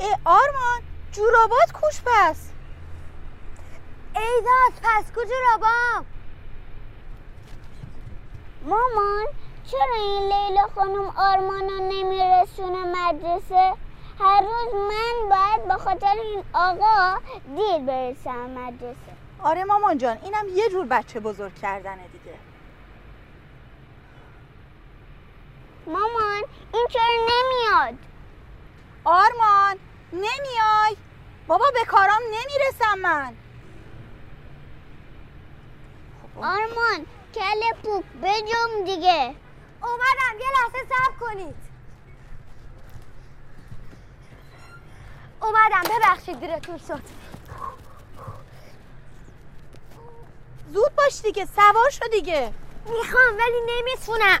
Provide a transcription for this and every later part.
ای آرمان جورابات کوش پس. ایداد پس کو جورابام؟ مامان چرا این لیلا خانم آرمانو نمیرسونه مدرسه؟ هر روز من باید به خاطر این آقا دیر برسم مدرسه. آره مامان جان اینم یه جور بچه بزرگ کردنه دیگه. مامان این چرا نمیاد؟ آرمان! نمیای. بابا به کارام نمی‌رسم من. آرمان کل پوک بجم دیگه. اومدم یه لحظه صبر کنید. اومدم ببخشید دیرتون شد. زود باش دیگه سوار شو دیگه. می‌خوام ولی نمی‌تونم.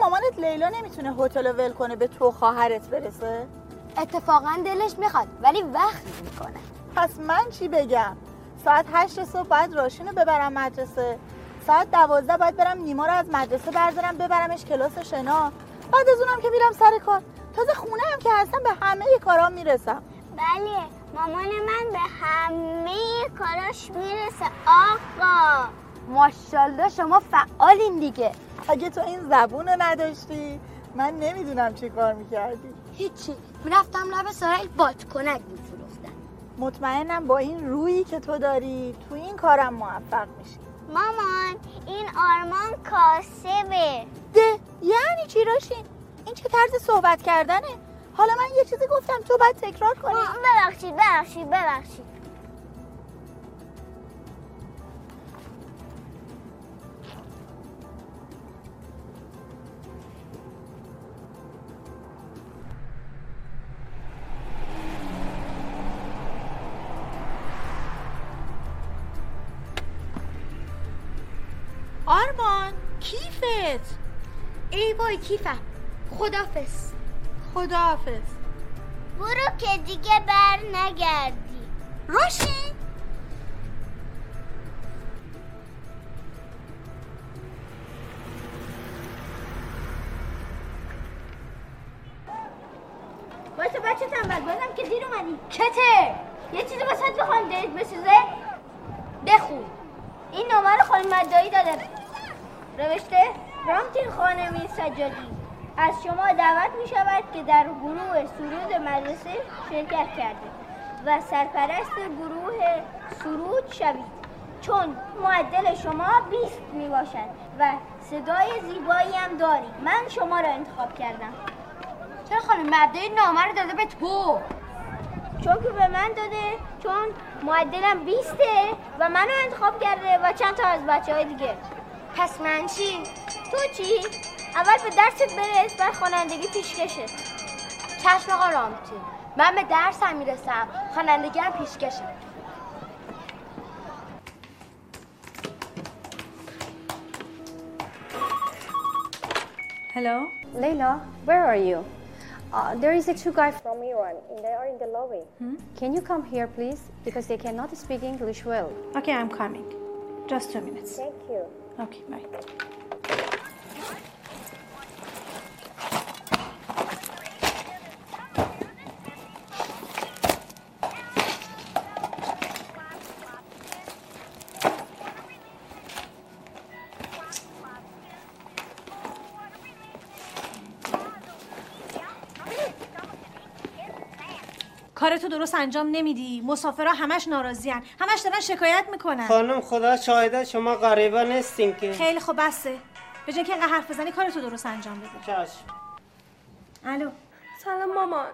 مامانت لیلا نمی‌تونه هتل رو ول کنه به تو خواهرت برسه؟ اتفاقا دلش می‌خواد ولی وقت می‌کنه پس من چی بگم؟ ساعت هشت صبح باید راشین رو ببرم مدرسه. ساعت دوازده باید برم نیما رو از مدرسه بردارم ببرمش کلاس شنا. بعد از اونم که میرم سر کار. تازه خونه هم که هستم به همه کارام می‌رسم. بله مامان من به همه کاراش می‌رسه آقا. ماشاءالله شما فعالین دیگه. اگه تو این زبون رو نداشتی من نمی‌دونم چی کار می‌کردی. هیچی. می‌رفتم لب سرای بادکنک میفروختم مطمئنم با این رویی که تو داری تو این کارم موفق میشی. مامان این آرمان کاسبه. ده یعنی چی راشین این چه طرز صحبت کردنه؟ حالا من یه چیزی گفتم تو باید تکرار کنی. ببخشید ببخشید ببخشید. وای کیفم. خدافز خداحافظ. برو که دیگه بر نگردی. راشین باشه بچه تنبل بازم که دیر اومدی. کته یه چیزی واسه بخوام دلت بسوزه؟ بخون. این نامه رو خانم مدایی داده. نوشته؟ رامتین خانمی سجادی. از شما دعوت می شود که در گروه سرود مدرسه شرکت کرده و سرپرست گروه سرود شوید. چون معدل شما 20 می باشد و صدای زیبایی هم داری من شما را انتخاب کردم. چرا خانم مدعی نامه رو داده به تو؟ چون که به من داده چون معدلم 20 و منو انتخاب کرده و چند تا از بچه های دیگه. پس من چی؟ تو چی؟ اول به درست برس و خوانندگی پیشکشه چشم آقا رامتی من به درسم می‌رسم خوانندگی هم پیشکشه Hello? Layla, where are you? Uh, there is a two guys from Iran, and they are in the lobby. Can you come here, please? Because they cannot speak English well. Okay, I'm coming. Just two minutes. Thank you. Okay, bye. کارتو درست انجام نمیدی. مسافرها همش ناراضیان همش دارن شکایت می‌کنن. خانم خدا شاهده شما غریبه نیستین که. خیلی خوب بسه. به جای که اینقدر حرف بزنی کارتو درست انجام بده. چشم. الو. سلام مامان.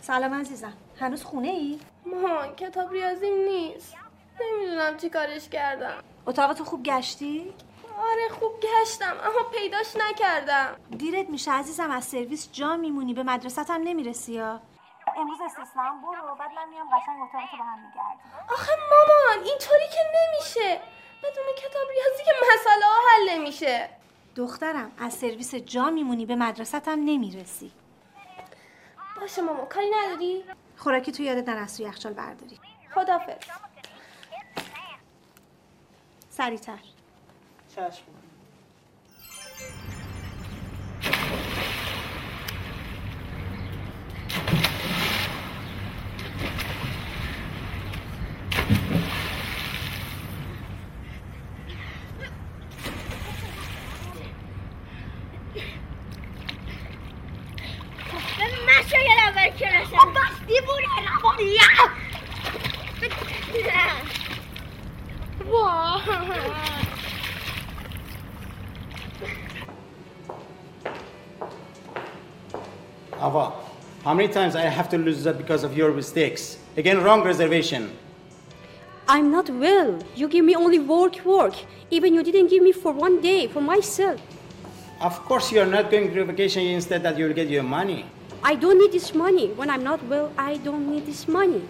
سلام عزیزم. هنوز خونه ای مامان کتاب ریاضیم نیست. نمی‌دونم چی کارش کردم. اتاقتو خوب گشتی؟ آره خوب گشتم اما پیداش نکردم. دیرت میشه عزیزم از سرویس جا میمونی. به مدرسه هم نمی‌رسی یا؟ امروز استثنام برو بعد من میام قشنگ اتاقتو به هم میگردم. آخه مامان اینطوری که نمیشه. بدون کتاب ریاضی که مسئله ها حل نمیشه. دخترم از سرویس جا میمونی به مدرسه هم نمی‌رسی. باشه مامان کاری نداری؟ خوراکی تو یادت نره از تو یخچال برداری. خدافظ سریعتر. چشم. many times I have to lose that because of your mistakes? Again, wrong reservation. I'm not well. You give me only work, work. Even you didn't give me for one day for myself. Of course, you are not going to vacation instead that you will get your money. I don't need this money. When I'm not well, I don't need this money.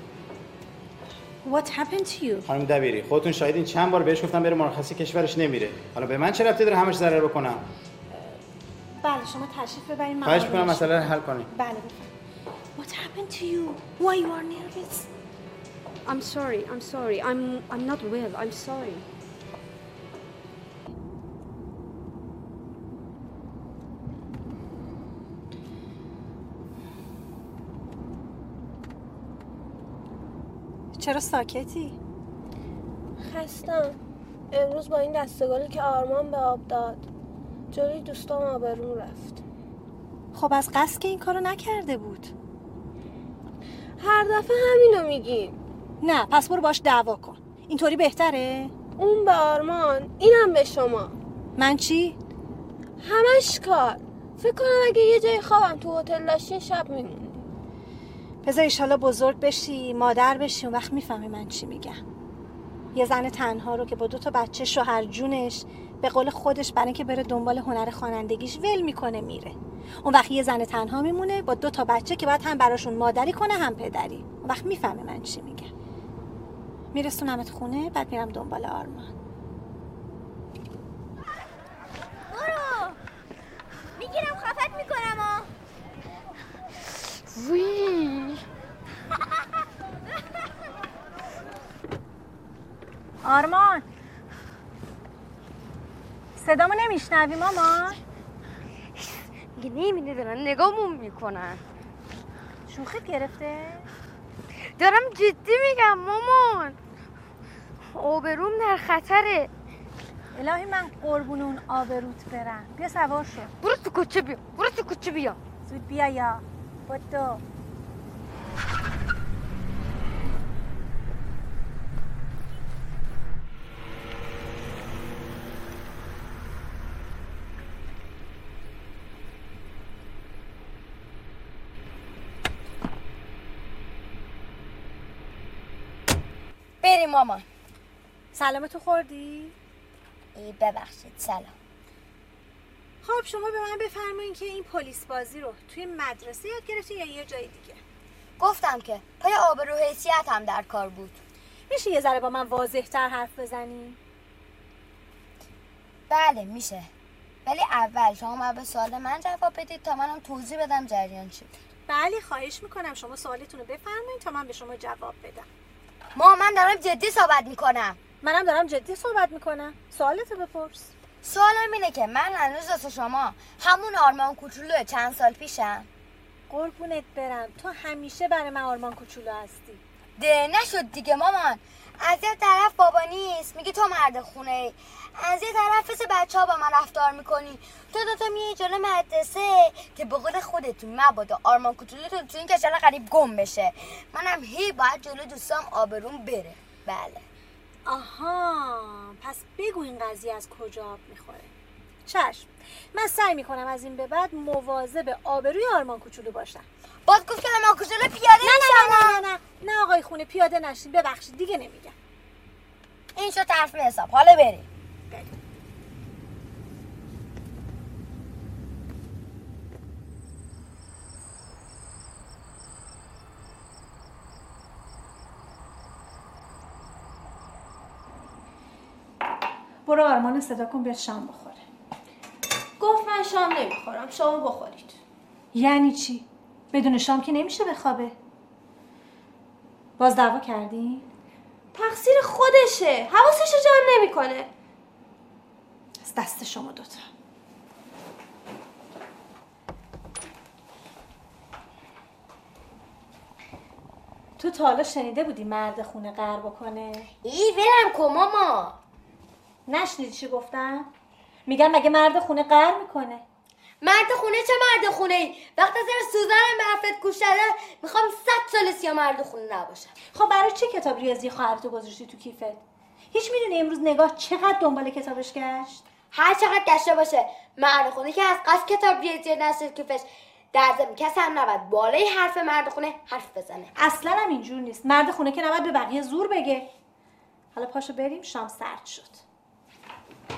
What happened to you? خانم دبیری خودتون شاهدین چند بار بهش گفتم بره مرخصی کشورش نمیره حالا به من چه ربطی داره همش ضرر بکنم بله شما تشریف ببرین من خواهش آرومش میکنم مسئله رو حل کنیم بله بفرمایید What happened to you? Why you are nervous? I'm sorry. I'm sorry. I'm I'm not well. I'm sorry. چرا ساکتی؟ خستم امروز با این دستگالی که آرمان به آب داد جلوی دوستام آبرون رفت خب از قصد که این کارو نکرده بود هر دفعه همینو میگین نه پس برو باش دعوا کن. اینطوری بهتره؟ اون به آرمان اینم به شما. من چی؟ همش کار. فکر کنم اگه یه جای خوابم تو هتل داشتین شب میمونی بذار ایشالا بزرگ بشی مادر بشی اون وقت می‌فهمی من چی میگم. یه زن تنها رو که با دو تا بچه شوهر جونش به قول خودش برای اینکه بره دنبال هنر خوانندگیش ول می‌کنه میره. اون وقت یه زن تنها میمونه با دو تا بچه که باید هم براشون مادری کنه هم پدری. اون وقت می‌فهمه من چی میگم. میرسونمت خونه بعد میرم دنبال آرمان. برو! می‌گیرم خفت می‌کنم ها آرمان. صدامو نمیشنوی مامان میگه نمیده دارن نگامون می‌کنن. شوخی گرفته؟ دارم جدی میگم مامان. آبروم در خطره. الهی من قربون اون آبروت برم. بیا سوار شو. برو تو کوچه بیا برو تو کوچه بیا. زود بیا یا. بدو بریم مامان. سلامتو خوردی؟ ای ببخشید سلام. خب شما به من بفرمایین که این پلیس بازی رو توی مدرسه یاد گرفتین یا یه جای دیگه؟ گفتم که پای آبرو حیثیت هم در کار بود. میشه یه ذره با من واضح تر حرف بزنی؟ بله میشه. ولی اول شما باید به سوال من جواب بدید تا منم توضیح بدم جریان چی. بله خواهش می‌کنم. شما سوالتون رو بفرمایید تا من به شما جواب بدم. ما من دارم جدی صحبت می‌کنم. منم دارم جدی صحبت می‌کنم. سوالتو بپرس. سوالم اینه که من هنوز واسه شما همون آرمان کوچولو چند سال پیشم. قربونت برم. تو همیشه برای من آرمان کوچولو هستی. ده نشد دیگه مامان. از یه طرف بابا نیست میگه تو مرد خونه ای. از یه طرف مثل بچه ها با من رفتار می‌کنی. تو دوتا میای جلو مدرسه که به قول خودتون مبادا آرمان کوچولوتون تو این کشور قریب گم بشه. منم هی باید جلو دوستام آبروم بره. بله. آها پس بگو این قضیه از کجا آب می‌خوره. چشم من سعی می‌کنم از این به بعد مواظب آبروی آرمان کوچولو باشم. باز گفت که آرمان کوچولو پیاده نه نه میشم نه نه نه نه آقای خونه پیاده نشین ببخشید دیگه نمیگم. این شد طرف حساب. حالا بریم. برو آرمان صدا کن بیاد شام بخوره. گفت من شام نمی‌خورم شما بخورید. یعنی چی؟ بدون شام که نمیشه بخوابه. باز دعوا کردی؟ تقصیر خودشه حواسش جمع نمی‌کنه. از دست شما دوتا. تو تا حالا شنیده بودی مرد خونه قهر بکنه؟ ای ولم کن ماما. نشنیدی چی گفتم؟ میگم مگه مرد خونه قهر می‌کنه؟ مرد خونه چه مرد خونه ای وقتی زیر سوزنم به حرفت گوش داده می‌خوام صد سال سیا مرد خونه نباشم. خب برای چه کتاب ریاضی خواهرتو گذاشتی تو کیفت؟ هیچ می‌دونی امروز نگاه چقدر دنبال کتابش گشت؟ هر چقدر گشته باشه مرد خونه که از قصد کتاب ریاضی نشد کیفش در ضمن کسی هم نباید بالای حرف مرد خونه حرف بزنه. اصلا هم اینجور نیست. مرد خونه که نباید به بقیه زور بگه. حالا پاشو بریم شام سرد شد.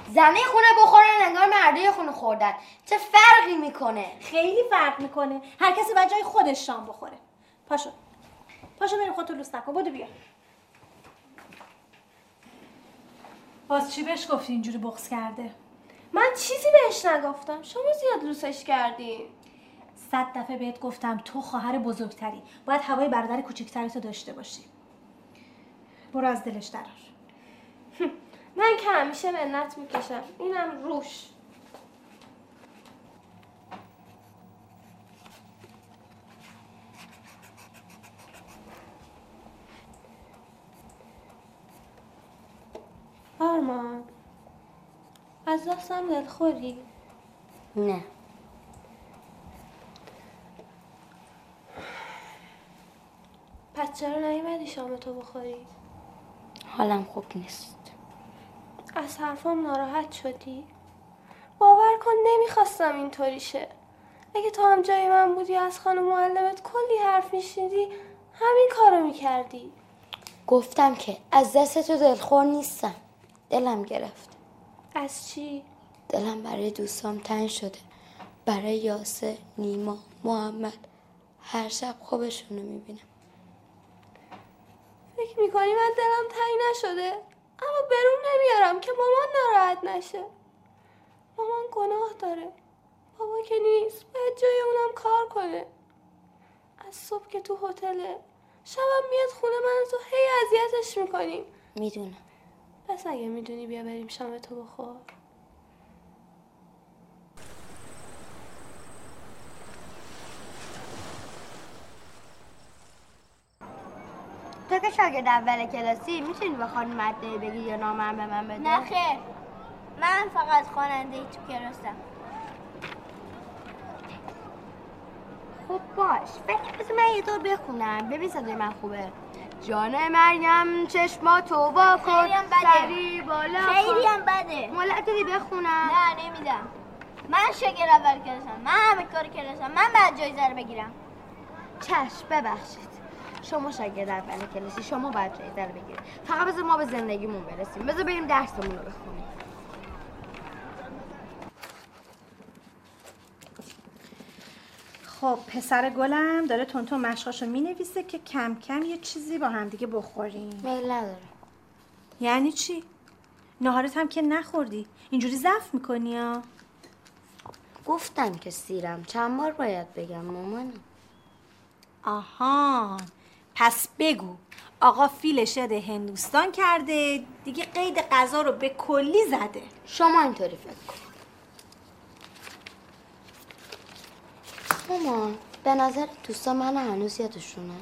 زنه خونه بخورن انگار مردای خونه خوردن. چه فرقی می‌کنه؟ خیلی فرق می‌کنه. هر کسی باید جای خودش شام بخوره. پاشو. پاشو بریم خودتو لوس نکن بودو بیا. باز چی بهش گفتی اینجوری بغض کرده؟ من چیزی بهش نگفتم. شما زیاد دوستش کردی. صد دفعه بهت گفتم تو خواهر بزرگتری. باید هوای برادر کوچکتری تو داشته باشی. برو از دلش درار من که همیشه منت می‌کشم. اینم روش. آرمان از دستم دلخوری نه. پس چرا نیومدی شام تو بخوری؟ حالم خوب نیست. از حرفام ناراحت شدی؟ باور کن نمی‌خواستم اینطوری شه اگه تو هم جای من بودی از خانم معلمت کلی حرف میشنیدی همین کارو می‌کردی. گفتم که از دست تو دلخور نیستم. دلم گرفت. از چی؟ دلم برای دوستام تنگ شده. برای یاسر نیما محمد. هر شب خوبشون رو می‌بینم. فکر می‌کنی من دلم تنگ نشده؟ اما برون نمیارم که مامان ناراحت نشه. مامان گناه داره. بابا که نیست. باید جای اونم کار کنه. از صبح که تو هتله. شبم میاد خونه من تو هی اذیتش می‌کنیم. می‌دونم. پس اگه می‌دونی بیا بریم شام تو بخور. تو که شاگرد اول کلاسی می‌تونی به خانم مدنی بگی یا نامم به من بده؟ نه خیر. من فقط خواننده تو کلاسم. خب باش. فکر بذار من یه دور بخونم. ببین صدای من خوبه. جان مریم چشماتو وا کن. سری بالا خیلی. هم بده. مولد دیدی بخونم. نه نمیدم. من شاگرد اول کلاسم. من همه کار کلاسم. من بعد جایزه رو بگیرم. چشم ببخشید. شما شاگرد اول کلاسی شما باید جایزه رو بگیرید فقط بذار ما به زندگیمون برسیم. بذار بریم درسمون رو بخونیم. خب پسر گلم داره تونتون مشقاشو می‌نویسه که کم کم یه چیزی با همدیگه بخوریم. میل نداره. یعنی چی؟ نهارت هم که نخوردی. اینجوری ضعف می‌کنی ها؟ گفتم که سیرم. چند بار باید بگم مامانم آها پس بگو. آقا فیلش یاد هندوستان کرده دیگه قید غذا رو به کلی زده. شما اینطوری فکر کن مامان به نظر دوستا من هنوز یادشونه.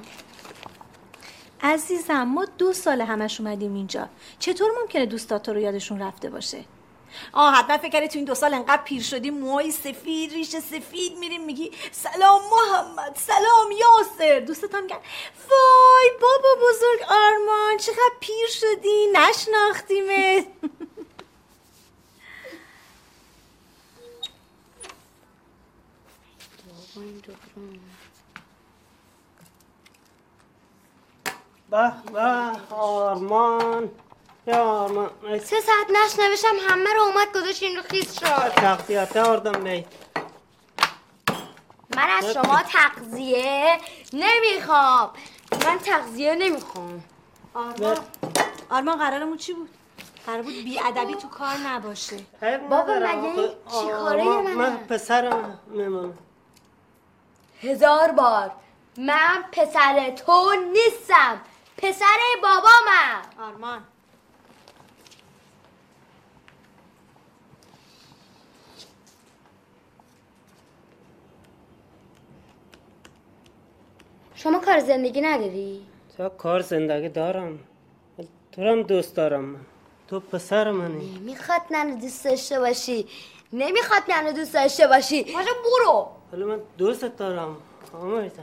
عزیزم ما دو سال همش اومدیم اینجا. چطور ممکنه دوستات تو رو یادشون رفته باشه؟ آه حتما فکر کردی تو این دو سال انقدر پیر شدی. موهای سفید ریش سفید میریم میگی سلام محمد سلام یاسر. دوستت هم میگن وای بابا بزرگ آرمان چقدر پیر شدی نشناختیمت. به به آرمان. یا سه ساعت نشنوشم همه رو اومد گذاشت این رو خیس شد. تغذیت آردم بید من از شما تغذیه نمی‌خوام. من تغذیه نمی‌خوام. آرمان آرمان قرارمون چی بود؟ قرار بود بیادبی تو کار نباشه. بابا مگه این چی کاره منه؟ من پسرم میمونم هزار بار من پسر تو نیستم. پسر بابامم. آرمان. شما کار زندگی نداری؟ تا کار زندگی دارم؟ تو هم دوست دارم من. تو پسر منی. نمی‌خواد منو دوست داشته باشی. نمی‌خواد منو دوست داشته باشی. برو. ولی من دوست دارم. آمریتا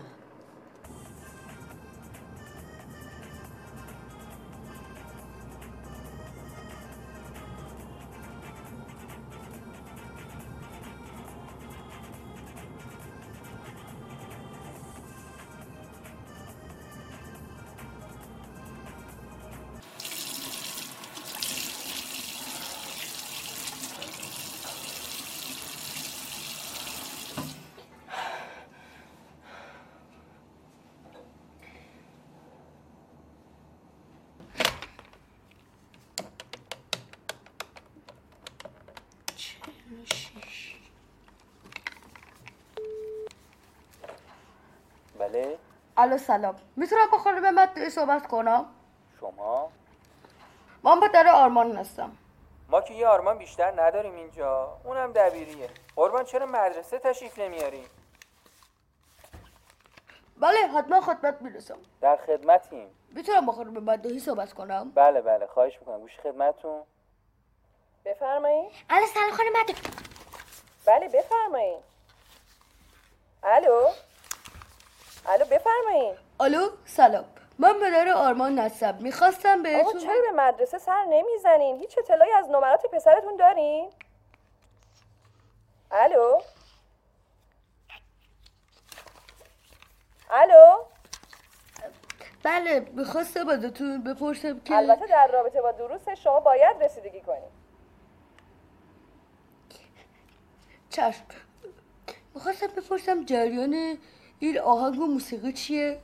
الو سلام. می‌تونم با خانم مدعی صحبت کنم؟ شما؟ من با در آرمان هستم. ما که یه آرمان بیشتر نداریم اینجا. اونم دبیریه. قربان چرا مدرسه تشریف نمیاری؟ بله حتما خدمت می‌رسم. در خدمتیم. می‌تونم با خانم مدعی صحبت کنم؟ بله بله خواهش می‌کنم. گوش خدمتتون. بفرمایید الو سلام خانم مدعی بله بفرمایید الو؟ الو بفرمایید الو سلام. من به در آرمان هستم. می‌خواستم بهتون چرا به مدرسه سر نمی‌زنین؟ هیچ اطلاعی از نمرات پسرتون دارین؟ الو؟ الو؟ بله می‌خواستم ازتون بپرسم که البته در رابطه با دروس شما باید رسیدگی کنید چشم. می‌خواستم بپرسم جریان این آهنگ و موسیقی چیه؟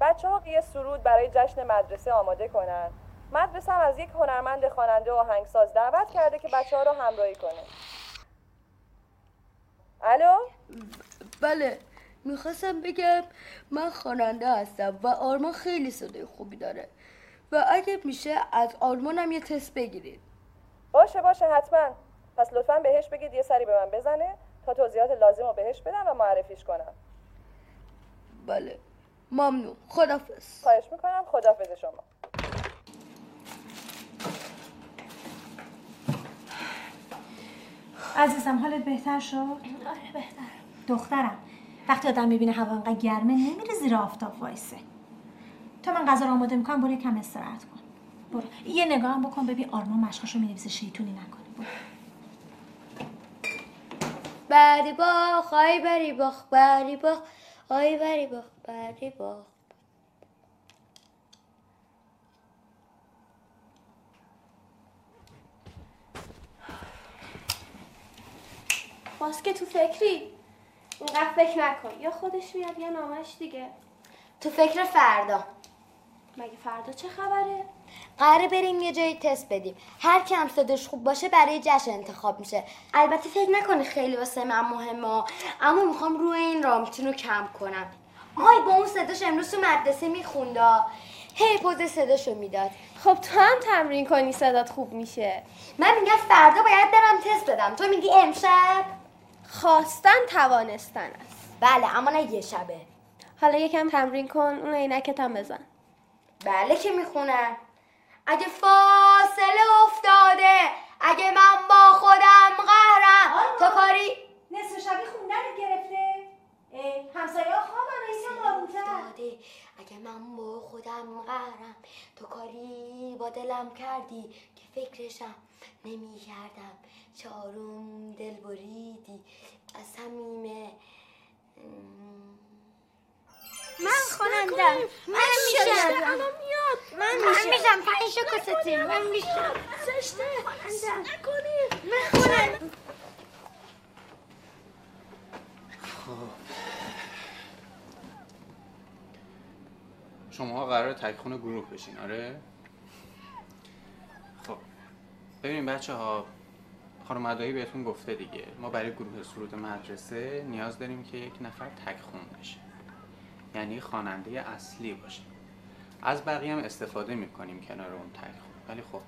بچه ها یه سرود برای جشن مدرسه آماده کنن. مدرسه هم از یک هنرمند خواننده و آهنگساز دعوت کرده که بچه ها رو همراهی کنه. الو؟ بله می‌خواستم بگم من خواننده هستم و آرمان خیلی صدای خوبی داره. و اگه میشه از آرمانم یه تست بگیرید. باشه باشه حتما. پس لطفا بهش بگید یه سری به من بزنه تا توضیحات لازم رو بهش بدم و معرفیش کنم. بله. ممنون. خدافز خواهش می‌کنم. خدافظ شما. عزیزم حالت بهتر شد؟ آره بهتر. دخترم وقتی آدم می‌بینه هوا انقدر گرمه نمیره زیر آفتاب وایسه. تا من غذا رو آماده می‌کنم برو یکم استراحت کن. برو. یه نگاه هم بکن ببین آرمان مشقاشو می‌نویسه شیطونی نکنه. برو. بری باخ آی بری باخ بری باخ. آی بری باخ بری باخ باز که تو فکری اینقدر فکر نکن. یا خودش میاد یا نامش دیگه. تو فکر فردا. مگه فردا چه خبره؟ قراره بریم یه جایی تست بدیم. هر کی هم صداش خوب باشه برای جشن انتخاب میشه. البته فکر نکنی خیلی واسه من مهمه. اما می‌خوام روی این رامتین رو کم کنم. آی با اون صداش امروز تو مدرسه میخوندا. هی پوز صداشو می‌داد. خب تو هم تمرین کنی صدات خوب میشه. من میگم فردا باید برم تست بدم. تو میگی امشب؟ خواستن توانستن است. بله اما نه یه شبه. حالا یکم تمرین کن اون عینکت هم بزن. بله که می‌خونم. اگه فاصله افتاده اگه من با خودم قهرم تو کاری نصف شبی خوندن گرفته. همسایه خوابن ایسا آرومتر اگه من با خودم قهرم تو کاری با دلم کردی که فکرشم نمی کردم چارم دل بریدی. از صمیم من خوانندم. من میشم. من میشم. پنج کستی من میشم. زشته. نکنیم من خوانندم شما قرار تکخون گروه بشین آره؟ خب. ببینیم بچه ها خانم ادایی بهتون گفته دیگه. ما برای گروه سرود مدرسه نیاز داریم که یک نفر تکخون بشه. یعنی خواننده اصلی باشه از بقیه هم استفاده می‌کنیم کنار اون تکخون ولی خب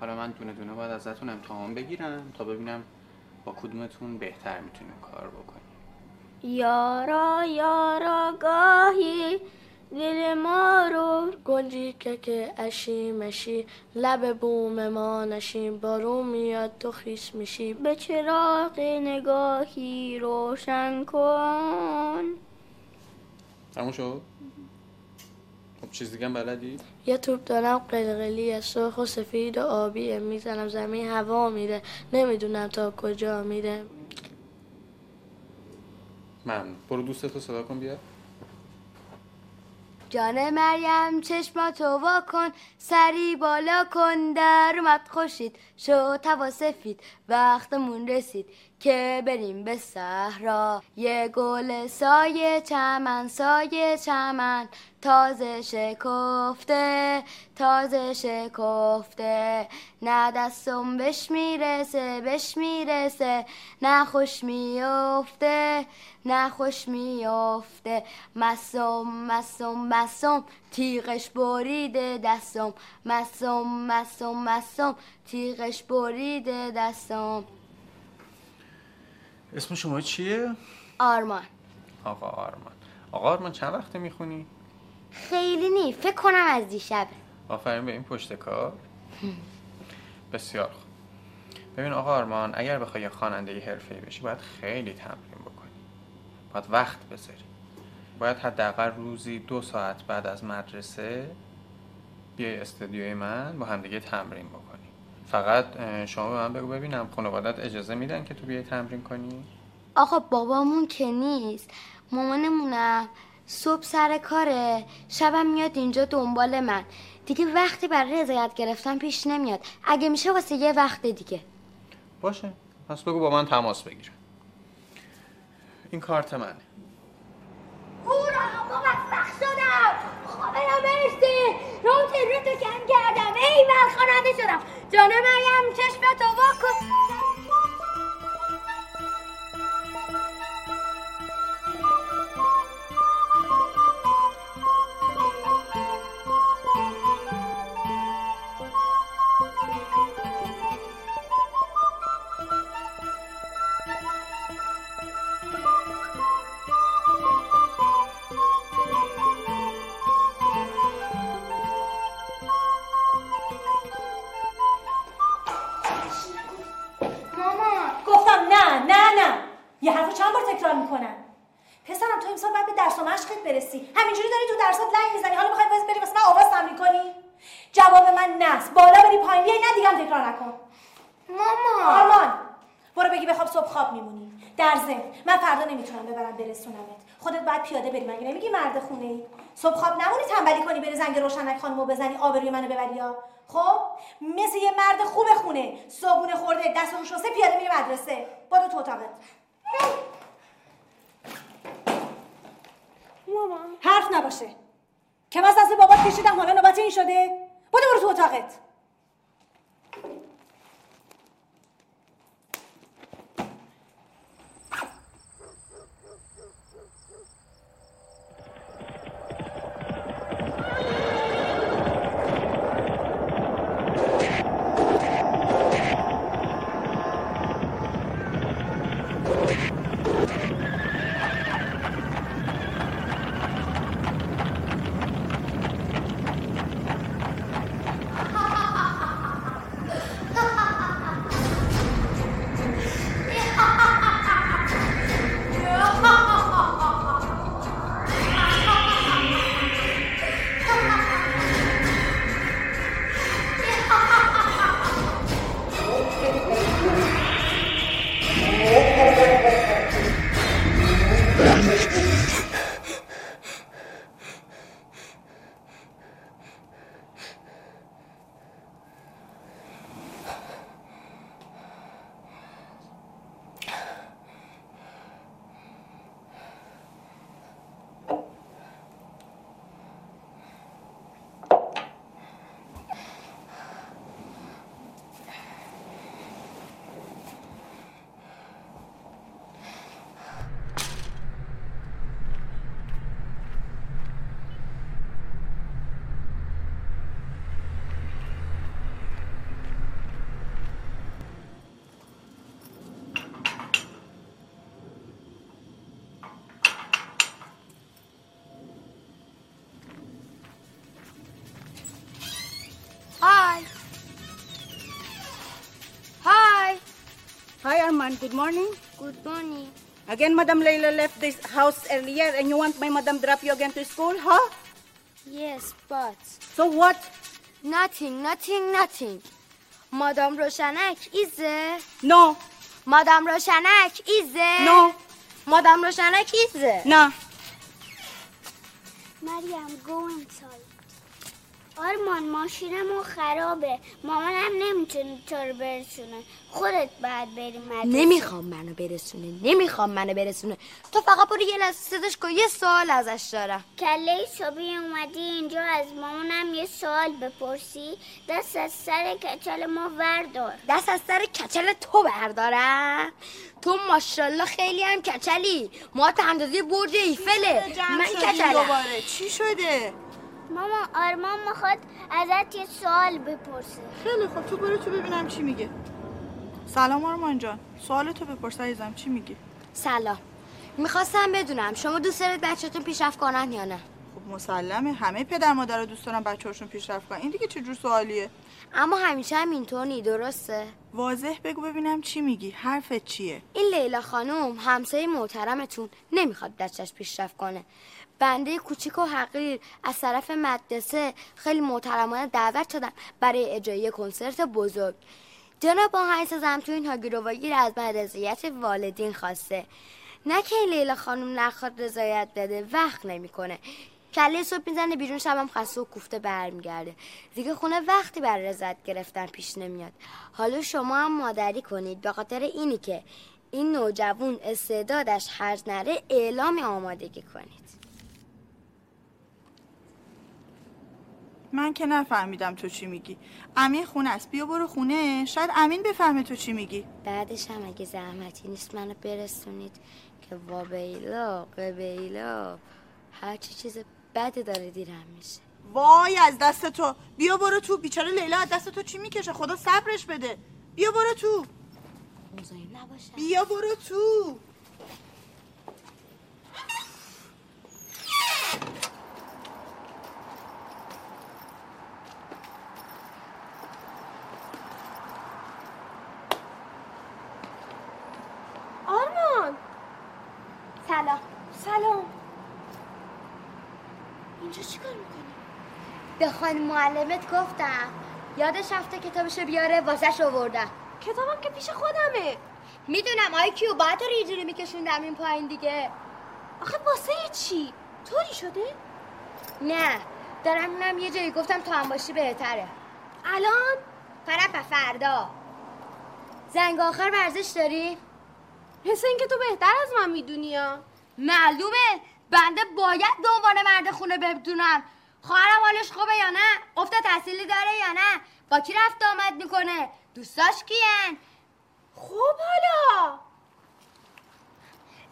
حالا من دونه دونه باید ازتون امتحان بگیرم تا ببینم با کدومتون بهتر می‌تونیم کار بکنیم. یارا یارا گاهی دل ما رو گنجی که که اشی مشی لب بوم ما نشیم بارون میاد تو خیس میشی به چراغ نگاهی روشن کن. تموم شد؟ خب چیز دیگه هم بلدی؟ یه توپ دارم قلقلی سرخ و سفید و آبیه. می‌زنم زمین هوا میره. نمی‌دونم تا کجا میره. من برو دوستتو صدا کن بیا. جان مریم چشماتو وا کن. سری بالا کن در اومد خوشید. شو توا سفید وقتمون رسید. که بریم به صحرا. یه گل سایه چمن سایه چمن. تازه شکفته تازه شکفته. نه دستم بش می‌رسه بش می‌رسه. نه خوش میافته نه خوش میافته مسم مسم مسم. تیغش بریده دستم. مسم مسم مسم. تیغش بریده دستم. اسم شما چیه؟ آرمان. آقا آرمان. آقا آرمان چند وقته می‌خونی؟ خیلی نی فکر کنم از دیشبه. آفرین به این پشت کار. بسیار خوب. ببین آقا آرمان اگر بخوای خواننده حرفه‌ای بشی باید خیلی تمرین بکنی. باید وقت بذاری. باید حداقل روزی دو ساعت بعد از مدرسه بیای استودیوی من با همدیگه تمرین بکنی. فقط شما به من بگو ببینم خانوادت اجازه میدن که تو بیای تمرین کنی؟ آقا بابامون که نیست. مامانمونم صبح سر کاره. شبم میاد اینجا دنبال من. دیگه وقتی برای رضایت گرفتن پیش نمیاد. اگه میشه واسه یه وقت دیگه. باشه. پس بگو با من تماس بگیر این کارت منه. هورا موفق شدم. خدا مرسی. رو تو کم کردم. ای خواننده شدم. جان مریم چشمتو واکن پیاده بریم مگه نمیگی مرد خونه ای صبح خواب نمونی تنبلی کنی بری زنگ روشنک خانمو بزنی آبروی منو ببری ها خب؟ مثل یه مرد خوب خونه. صابونه خورده دست رو شسته پیاده میره مدرسه. برو تو اتاقت. ماما. حرف نباشه. که از بابات کشیدم حالا نوبت این شده. برو برو تو اتاقت. Good morning. Good morning. Again, Madam Leila left this house earlier and you want my Madam drop you again to school, huh? Yes, but... So what? Nothing, nothing, nothing. Madam Roshanak is there. No. Madam Roshanak is there. No. Madam Roshanak is there. No. Maryam, go inside. آرمان ماشینمون خرابه. مامانم نمی‌تونه تو رو برسونه. خودت باید بری مدرسه. نمی‌خوام منو برسونه. نمی‌خوام منو برسونه. تو فقط برو یه لحظه صداش کن. یه سوال ازش دارم. کله صبحی اومدی اینجا از مامانم یه سوال بپرسی. دست از سر کچل ما وردار دست از سر کچل تو بردارم. تو ماشاءالله خیلی هم کچلی. ما تا اندازه برج ایفله. من کچلم. دوباره؟ چی شده؟ ماما آرمان می‌خواد ازت یه سوال بپرسه. خیلی خب تو برو تو ببینم چی میگه. سلام آرمان جان. سوال تو بپرس عزیزم چی میگی؟ سلام. می‌خواستم بدونم شما دوست دارید بچهتون پیشرفت کنن یا نه؟ خب مسلمه. همه پدر مادر دوست دارن بچه‌هاشون پیشرفت کنن. این دیگه چه جور سوالیه؟ اما همیشه هم اینطور نی درسته؟ واضح بگو ببینم چی میگی. حرفت چیه؟ این لیلا خانم همسایه محترمتون نمی‌خواد بچهش پیشرفت کنه. بنده کوچیک و حقیر از طرف مدرسه خیلی محترمانه دعوت شدم برای اجرای کنسرت بزرگ. جناب آهنگس زمتون هاگیروواگیر از من رضایت والدین خواسته. نه که این لیلا خانم نخواد رضایت بده وقت نمی‌کنه. کله صبح می‌زنه بیرون شبم خسته و کوفته برمیگرده. دیگه خونه وقتی بر رضایت گرفتن پیش نمیاد. حالا شما هم مادری کنید. به خاطر اینی که این نوجوان استعدادش هرز نره اعلام آمادگی کنید. من که نفهمیدم تو چی میگی. امین خونه است. بیا برو خونه. شاید امین بفهمه تو چی میگی. بعدش هم اگه زحمتی نیست منو برسونید که وابیلا قبیلا هر چی چیز بدی داره دیرم میشه. وای از دست تو. بیا برو تو. بیچاره لیلا از دست تو چی می‌کشه؟ خدا صبرش بده. بیا برو تو. بیا برو تو آرمان سلام سلام اینجا چیکار می‌کنی؟ به خانم معلمت گفتم یادش رفته کتابشو بیاره واسش آوردم کتابم که پیش خودمه می‌دونم آی کیو باید تو رو یه جوری میکشوندم این پایین دیگه آخه واسه چی؟ طوری شده؟ نه دارم اینم یه جایی گفتم تو هم باشی بهتره الان؟ فرق فردا زنگ آخر ورزش داری؟ حس این که تو بهتر از من می‌دونی ها معلومه بنده باید دنبال مرد خونه بدونم خواهرم حالش خوبه یا نه؟ افت تحصیلی داره یا نه؟ با کی رفت آمد می‌کنه؟ دوستاش کیان خب حالا.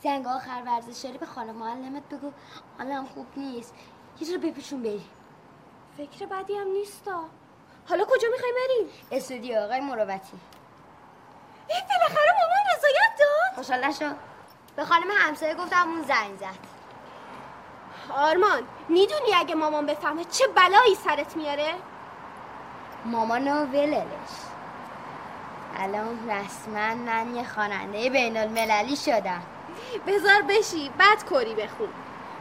زنگ آخر ورزش داری به خانم معلمت بگو. حالم خوب نیست. یه جور بپیشون بری فکر بدی هم نیستا. حالا کجا می‌خوای بریم؟ استودیو آقای مروتی. این بالاخره مامان رضایت داد. خوشحال نشو. به خانم همسایه گفتم اون زنگ زد. آرمان می‌دونی اگه مامان بفهمه چه بلایی سرت میاره؟ مامانو وللش الان رسما من یه خواننده بین المللی شدم. بذار بشی بعد کری بخون.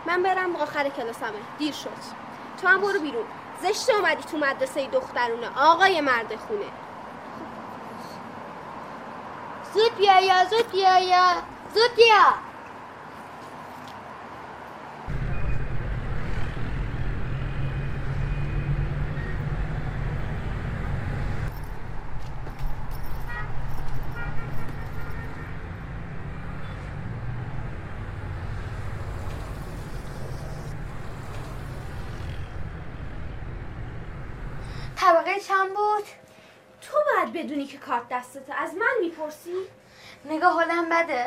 من برم آخر کلاسمه دیر شد. تو هم برو بیرون. زشت اومدی تو مدرسه دخترونه آقای مرد خونه. زود بیا یا زود بیا یا زود بیا طبقه چند بود؟ تو باید بدونی که کارت دستته از من می‌پرسی؟ نگاه حالم بده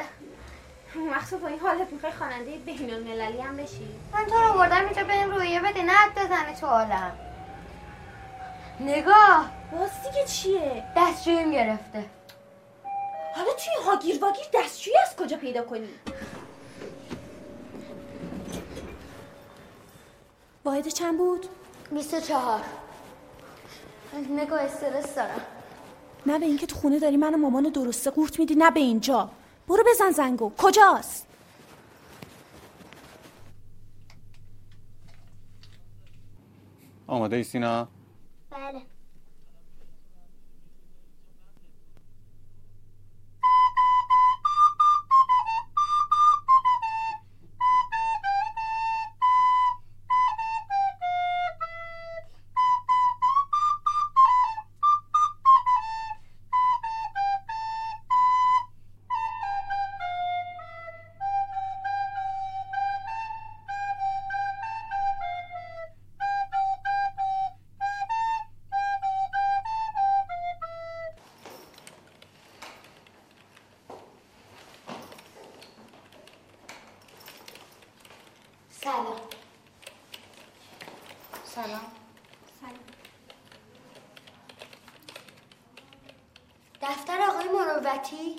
مخصوص با این حالت می‌خوای خواننده بین المللی هم بشی من تو رو بردم اینجا بهم رویه بده نه بزنه تو حالم نگاه باز دیگه چیه؟ دستشویم گرفته حالا توی هاگیر واگیر دستشویی از کجا پیدا کنی؟ واحد چند بود؟ 24 نگاه استرس دارم نه به اینکه تو خونه داری من و مامان درسته قورت میدی نه به اینجا. برو بزن زنگو. کجاست؟ آماده ای سینا؟ بله. مروتی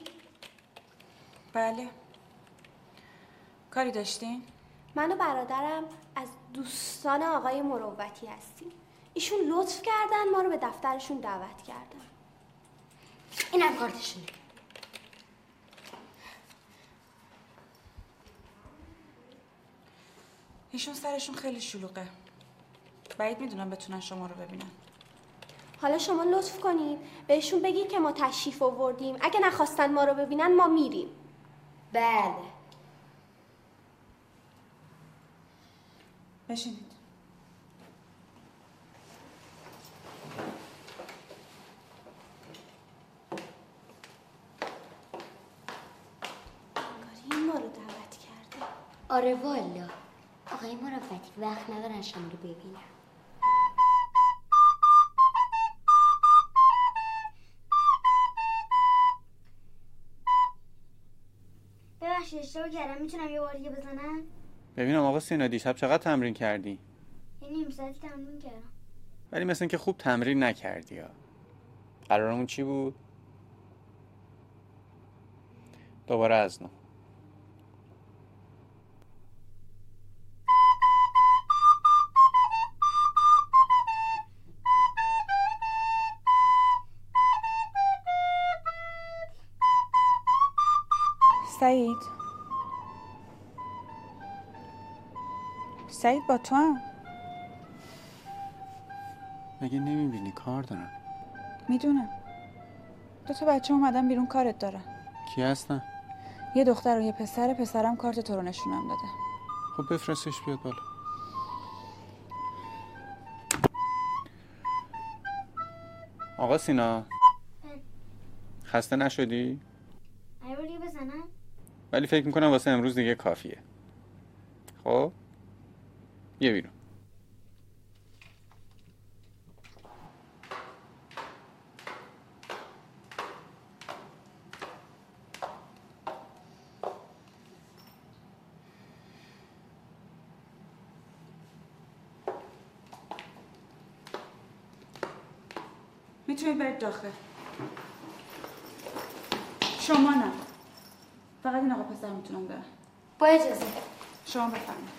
بله. کاری داشتین؟ من و برادرم از دوستان آقای مروتی هستیم. ایشون لطف کردن ما رو به دفترشون دعوت کردن. اینم کارتشونه ایشون سرشون خیلی شلوغه. بعید می‌دونم بتونن شما رو ببینن. حالا شما لطف کنین بهشون بگین که ما تشریف آوردیم. اگه نخواستن ما رو ببینن ما میریم. بله. بشینید. این ما رو دعوت کرده. آره والا. آقای مروتی وقت ندارن شما رو ببینم ببخشید اشتباه کردم. می‌تونم یه بار دیگه بزنم؟ ببینم آقا سینا دیشب چقدر تمرین کردی؟ یه نیم ساعتی تمرین کردم. ولی مثل اینکه خوب تمرین نکردی ها. قرارمون چی بود؟ دوباره از نو. سعید با تو هم. مگه نمی‌بینی؟ کار دارم. می‌دونم. دو تا بچه اومدن بیرون کارت دارن. کی هستن؟ یه دختر و یه پسر. پسرم کارت تو رو نشونم داده. خب بفرستش بیاد بالا. آقا سینا. خسته نشدی؟ بزنم؟ ولی فکر می‌کنم واسه امروز دیگه کافیه. خب؟ یه بیرون می‌تونید برید داخل. شما نه. فقط این آقا پسر می‌تونم برن. با اجازه. شما بفرمایید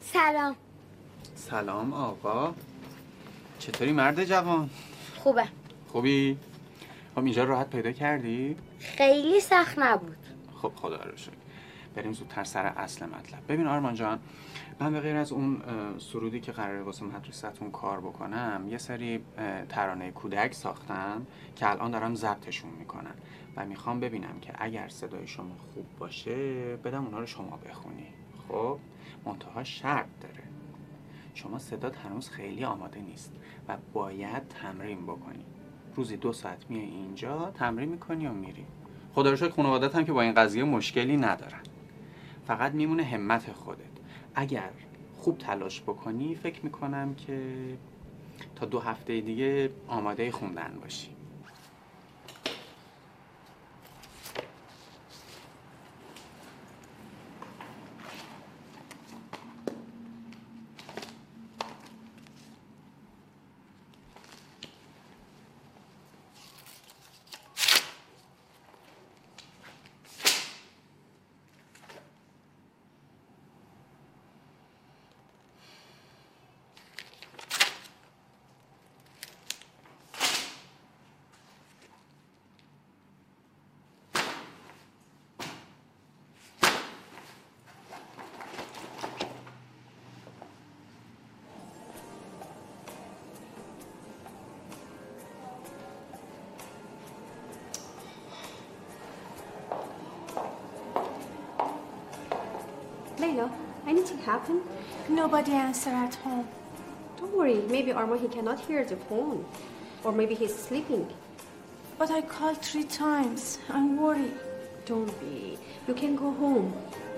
سلام سلام آقا. چطوری مرد جوان؟ خوبه. خوبی؟ خب اینجا راحت پیدا کردی؟ خیلی سخت نبود. خب خدا رو شکر. بریم زودتر سر اصل مطلب. ببین آرمان جان من به غیر از اون سرودی که قراره واسه مدرسهتون کار بکنم یه سری ترانه کودک ساختم که الان دارم ضبطشون می‌کنم و می‌خوام ببینم که اگر صدای شما خوب باشه بدم اونا رو شما بخونی. خب؟ منتها شرط داره. شما صدات هنوز خیلی آماده نیست و باید تمرین بکنی. روزی دو ساعت میای اینجا تمرین می‌کنی و میری. خدا رو شکر خانوادت هم که با این قضیه مشکلی ندارن. فقط میمونه همت خودت. اگر خوب تلاش بکنی فکر می‌کنم که تا دو هفته دیگه آماده خوندن باشی. Layla, anything happened? Nobody answer at home. Don't worry, maybe Arma he cannot hear the phone. Or maybe he's sleeping. But I called three times. I'm worried. Don't be. You can go home.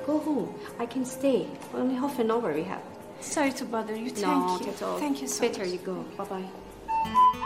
Go home. I can stay. Only half an hour we have. Sorry to bother you. Thank no, you. at all. Thank you so Better much. you go. Bye bye.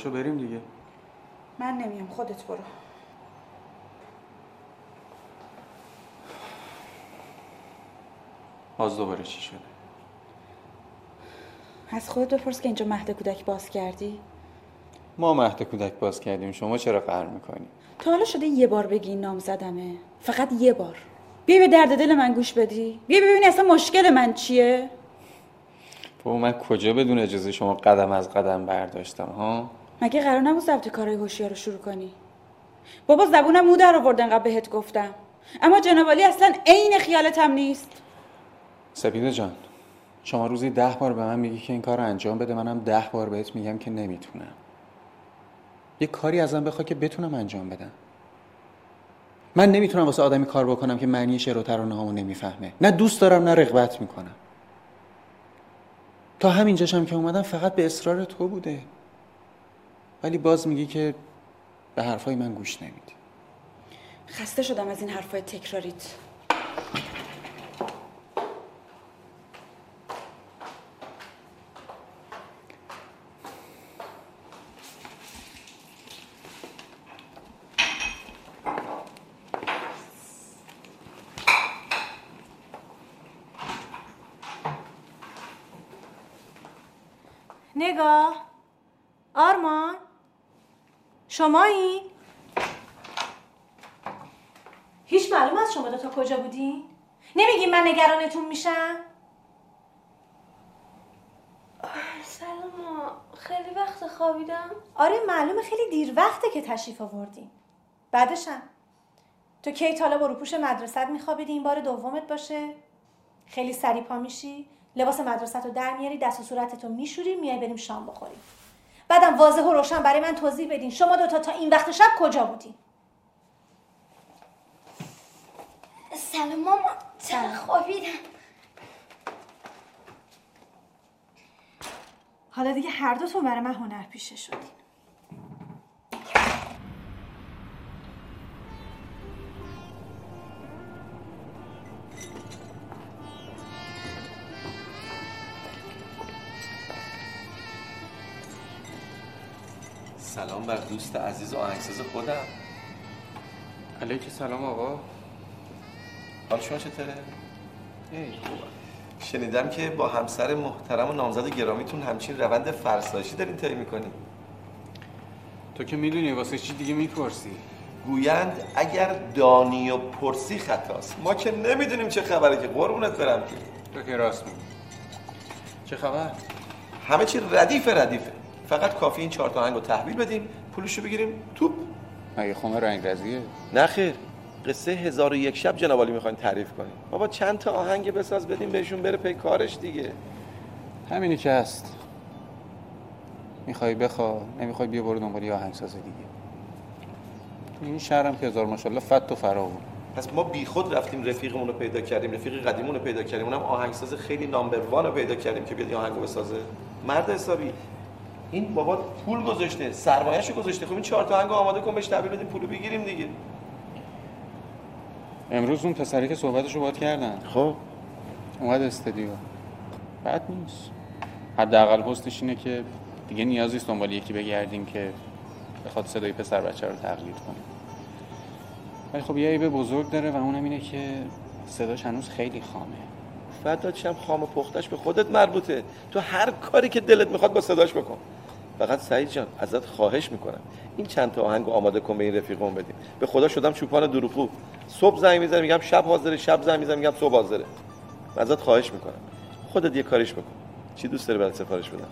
آماده شو بریم دیگه. من نمیام خودت برو. باز دوباره چی شده؟ از خودت بپرس که اینجا مهد کودک باز کردی. ما مهد کودک باز کردیم شما چرا قهر می‌کنی؟ تا حالا شده یه بار بگی نام زدمه. فقط یه بار. بیا به درد دل من گوش بدی. بیا ببینی اصلا مشکل من چیه. بابا من کجا بدون اجازه شما قدم از قدم برداشتم ها؟ مگه قرار نبود ضبط کارهای هوشیار رو شروع کنی؟ بابا زبونم مو در آورد انقدر بهت گفتم. اما جنابالی اصلا عین خیالتم نیست. سپیده جان شما روزی ده بار به من میگی که این کار رو انجام بده. منم ده بار بهت میگم که نمی‌تونم. یه کاری ازم بخواد که بتونم انجام بدم. من نمی‌تونم واسه آدمی کار بکنم که معنی شعر و ترانه هامو نمی‌فهمه. نه دوست دارم نه رغبت می‌کنم. تا همینجاشم که اومدم فقط به اصرار تو بوده. ولی باز میگی که به حرفای من گوش نمیدی. خسته شدم از این حرفای تکراریت نگاه آرمان شمایی؟ هیچ معلوم از شما دوتا کجا بودین؟ نمیگین من نگرانتون میشم؟ سلام خیلی وقت خوابیدم. آره معلومه خیلی دیر وقته که تشریف آوردین. بعدشم. تو کی تالا با روپوش مدرست میخوابیدی؟ این بار دومت باشه. خیلی سری پا میشی. لباس مدرسه رو در میاری دست و صورتتو میشوری میای بریم شام بخوریم. بعدم واضح و روشن برای من توضیح بدین. شما دوتا تا این وقت شب کجا بودین؟ سلام ماما چرا خوابیدم حالا دیگه هر دوتون برای من هنر پیشه شدین. سلام بر دوست عزیز و آهنگساز خودم. علیک سلام آقا. حال شما چطوره؟ شنیدم که با همسر محترم و نامزد گرامیتون همچین روند فرسایشی دارین طی می‌کنین. تو که می‌دونی واسه چی دیگه می‌پرسی؟ گویند اگر دانی و پرسی خطاست. ما که نمی‌دونیم چه خبره که قربونت برم که. تو که راست میگی. چه خبر؟ همه چی ردیف ردیفه فقط کافی این چهار تا آهنگ رو تحویل بدیم پولشو بگیریم توپ. مگه خونه رنگ رزیه نه خیر. قصه هزار و یک شب جنابالی می‌خواین تعریف کنیم. بابا چند تا آهنگ بساز بدیم بهشون بره پی کارش دیگه. همینی که هست. می‌خوای بخوا نمی‌خوای بیا برو دنبال یه آهنگساز دیگه. این شهرم که هزار ماشاءالله فت و فراوون. پس ما بیخود رفتیم رفیقمون رو پیدا کردیم رفیق قدیمون رو پیدا کردیم. اونم آهنگساز خیلی نامبر وان رو پیدا کردیم که بیاد این آهنگو بسازه. مرد حسابی این بابا پول گذاشته سرمایه‌شو گذاشته. خب این چهار تا آهنگو آماده کن بهش تحویل بدیم پولو بگیریم دیگه. امروز اون پسری که صحبتشو باید کردن خب. اومد استودیو. بد نیست. حداقل پستش اینه که دیگه نیازی نیست دنبال یکی بگردیم که بخواد صدای پسر بچه رو تقلید کنه. ولی خب یه عیب بزرگ داره و اونم اینه که صداش هنوز خیلی خامه. فدات شم خام و پختش به خودت مربوطه. تو هر کاری که دلت می‌خواد با صداش بکن. فقط سعید جان ازت خواهش می‌کنم. این چند تا آهنگ آماده کن به این رفیقمون بدیم. به خدا شدم چوپان دروغگو. صبح زنگ می‌زنم میگم شب حاضره شب زنگ می‌زنم میگم صبح حاضره. ازت خواهش می‌کنم. خودت یه کاریش بکن. چی دوست داری برات سفارش بدم؟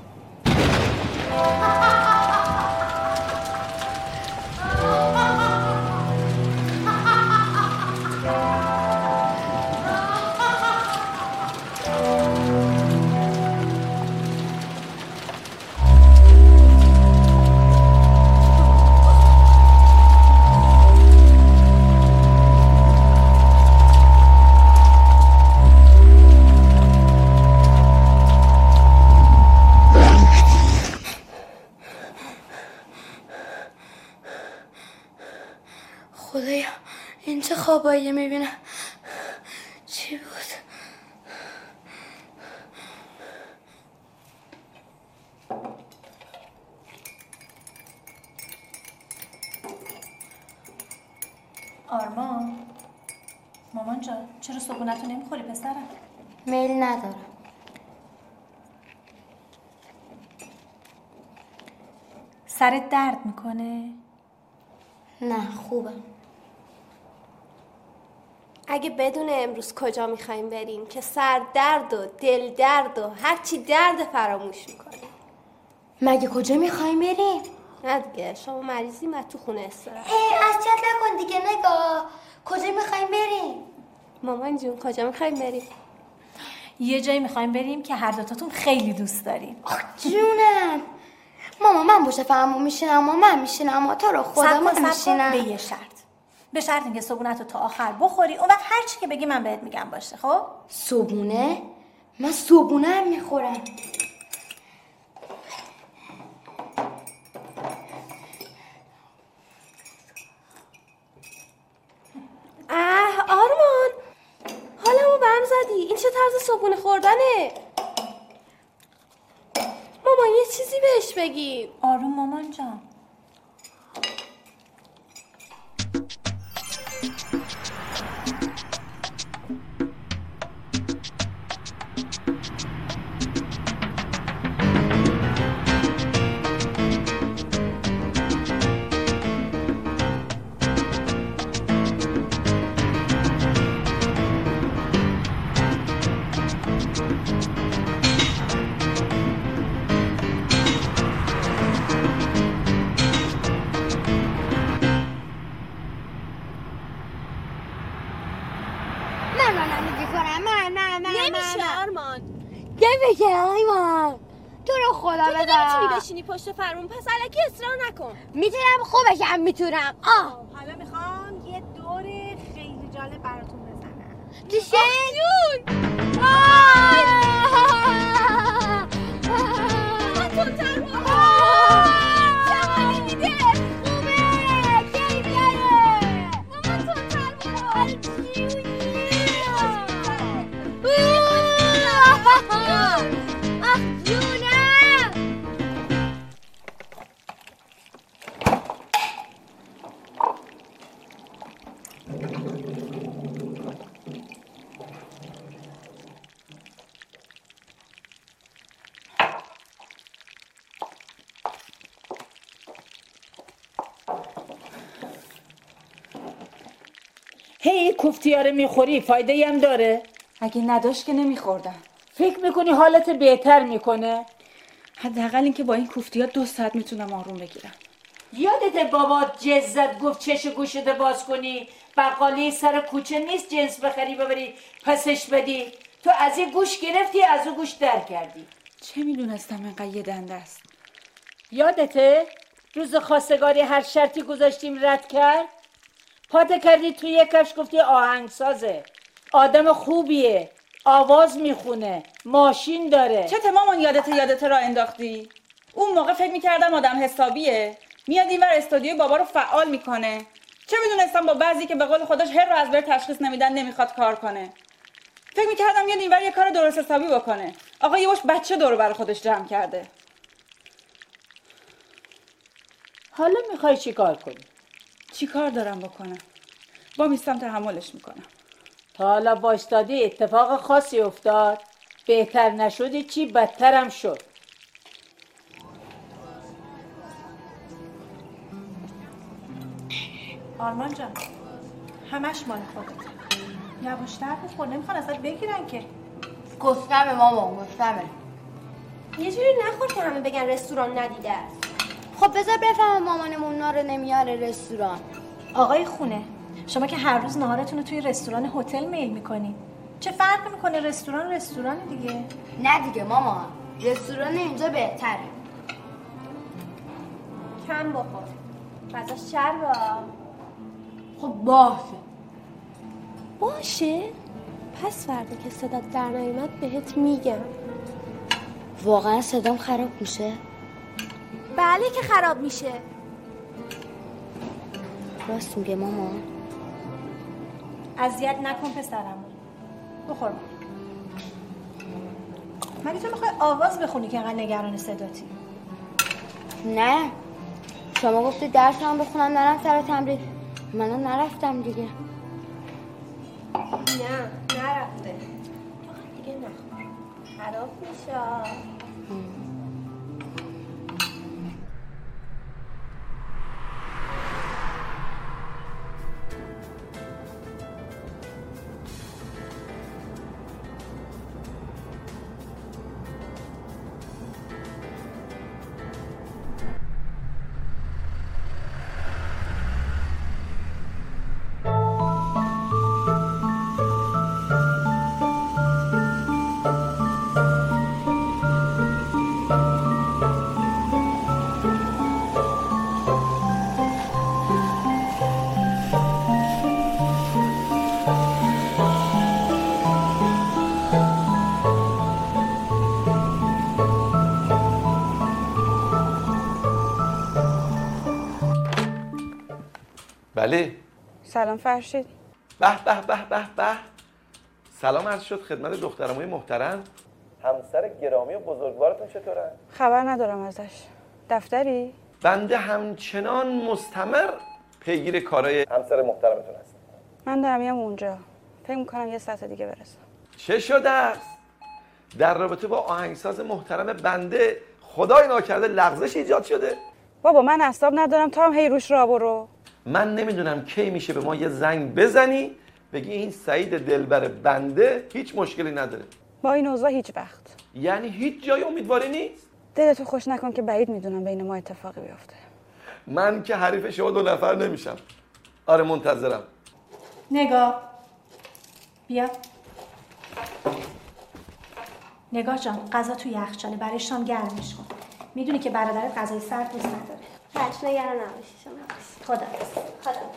خوابایی می‌بینم. چی بود؟ آرمان. مامان جان چرا صبحونتو نمی‌خوری پسرم؟ میل ندارم. سرت درد می‌کنه؟ نه خوبه اگه بدون امروز کجا می‌خوایم بریم که سر درد و دل درد و هرچی درد فراموش می‌کنیم؟ مگه کجا می‌خوایم بریم؟ نه دیگه شما مریضی من تو خونه استراحت. ای از چت نکن دیگه نگاه. کجا می‌خوایم بریم؟ مامان جون کجا می‌خوایم بریم؟ یه جایی می‌خوایم بریم که هر دوتاتون خیلی دوست داریم. جونم. ماما من باشه فهمو میشینم ماما من میشینم تو رو خدا من. میشینم. به یه شرط. به شرط اینکه صبحونت رو تا آخر بخوری اون وقت هر چی که بگی من بهت میگم باشه خب؟ صبونه من صبونه هم می‌خورم. اه آرمان! حالمو برم زدی. این چه طرز صبحونه خوردنه؟ مامان یه چیزی بهش بگی. آروم مامان جان. می‌تونم. آه. می‌خوری؟ فایده هم داره. اگه نداشت که نمیخوردم. فکر می‌کنی حالت بهتر می‌کنه؟ حداقل اینکه با این کوفتی ها دو ساعت می‌تونم آروم بگیرم. یادت بابات جزت گفت چش گوشت باز کنی. بقالی سر کوچه نیست جنس بخری ببری. پسش بدی. تو از این گوش گرفتی از اون گوش در کردی. چه می‌دونستم اینقدر یه دنده است. یادته؟ روز خواستگاری هر شرطی گذاشتیم رد کرد؟ پاته کردی توی یک کفش گفتی آهنگسازه. آدم خوبیه. آواز می‌خونه. ماشین داره. چه مامان یادت یادت را انداختی؟ اون موقع فکر می‌کردم آدم حسابیه. میاد اینور استودیو بابا رو فعال می‌کنه. چه می‌دونستم با بعضی که به قول خودش هر رو از بر تشخیص نمیدن نمی‌خواد کار کنه. فکر می‌کردم میاد اینور یه کار درست حسابی بکنه. آقا یه باش بچه دور بر خودش جمع کرده. حالا می‌خوای چی کار کنی؟ چی کار دارم بکنم؟ با میستم تحملش می‌کنم. تا حالا بایستادی اتفاق خاصی افتاد؟ بهتر نشدی چی بدترم شد؟ آرمان جان همش مال خودت. یواشتر بخور نمی‌خوان ازت بگیرن که. گفتمه ماما گفتمه. یه جوری نخور که همه بگن رستوران ندیده است. خب بذار بفهمم مامانمون اونا رو نمیاره رستوران. آقای خونه شما که هر روز نهارتون رو توی رستوران هتل میل می‌کنی. چه فرق می‌کنه رستوران رستوران دیگه؟ نه دیگه ماما رستوران اینجا بهتره. کم بخور. غذاش چربا خب باشه. باشه؟ پس فردا که صدات در نیومد بهت میگم. واقعا صدام خراب میشه؟ بله که خراب میشه. راست میگه ماما. اذیت نکن پسرم. بخور. مگه تو می‌خوای آواز بخونی که انقدر نگران صداتی؟ نه. شما گفتی درس هم بخونم نرم سر تمرین. منم نرفتم دیگه. نه نرفته. دیگه نخور. خراب میشه بله. سلام فرشید. به به به به به. سلام عرض شد خدمت دخترموی محترم. همسر گرامی و بزرگوارتون چطورن؟ خبر ندارم ازش. دفتری؟ بنده همچنان مستمر پیگیر کارای همسر محترمتون هستم من دارم میام اونجا. فکر می‌کنم یه ساعت دیگه برسم. چه شده است؟ در رابطه با آهنگساز محترم بنده خدای ناکرده لغزش ایجاد شده. بابا من اصاب ندارم تا هم هی روش را برو. من نمی‌دونم کی میشه به ما یه زنگ بزنی بگی این سعید دلبر بنده هیچ مشکلی نداره. با این اوضاع هیچ وقت. یعنی هیچ جای امیدواری نیست؟ دلتو خوش نکن که بعید می‌دونم بین ما اتفاقی بیفته. من که حریف شما دو نفر نمیشم. آره منتظرم. نگاه. بیا. نگاه جان غذا تو یخچاله برای شام گرمش کن. می‌دونی که برادرت غذای سرد دوست نداره. بچه نگران نباشی شما خدا خدا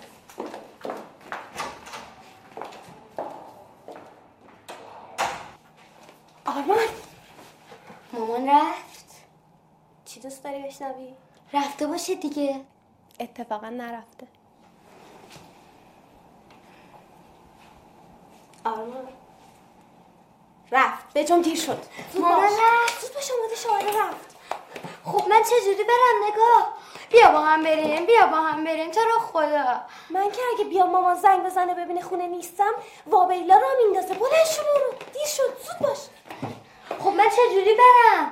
آرمان. مامان رفت. چی دوست داری بشنوی؟ رفته باشه دیگه. اتفاقا نرفته. آرمان. رفت. به جام دیر شد. مامان. رفت. زود باش اومده شوهر رفت. خب من چجوری برم؟ نگاه. بیا با هم بریم بیا با هم بریم. رو خدا؟ من که اگه بیا مامان زنگ بزنه ببینه خونه نیستم وابیلا را میندازه. بلند شو برو. دیر شد زود باش. خب من چجوری برم؟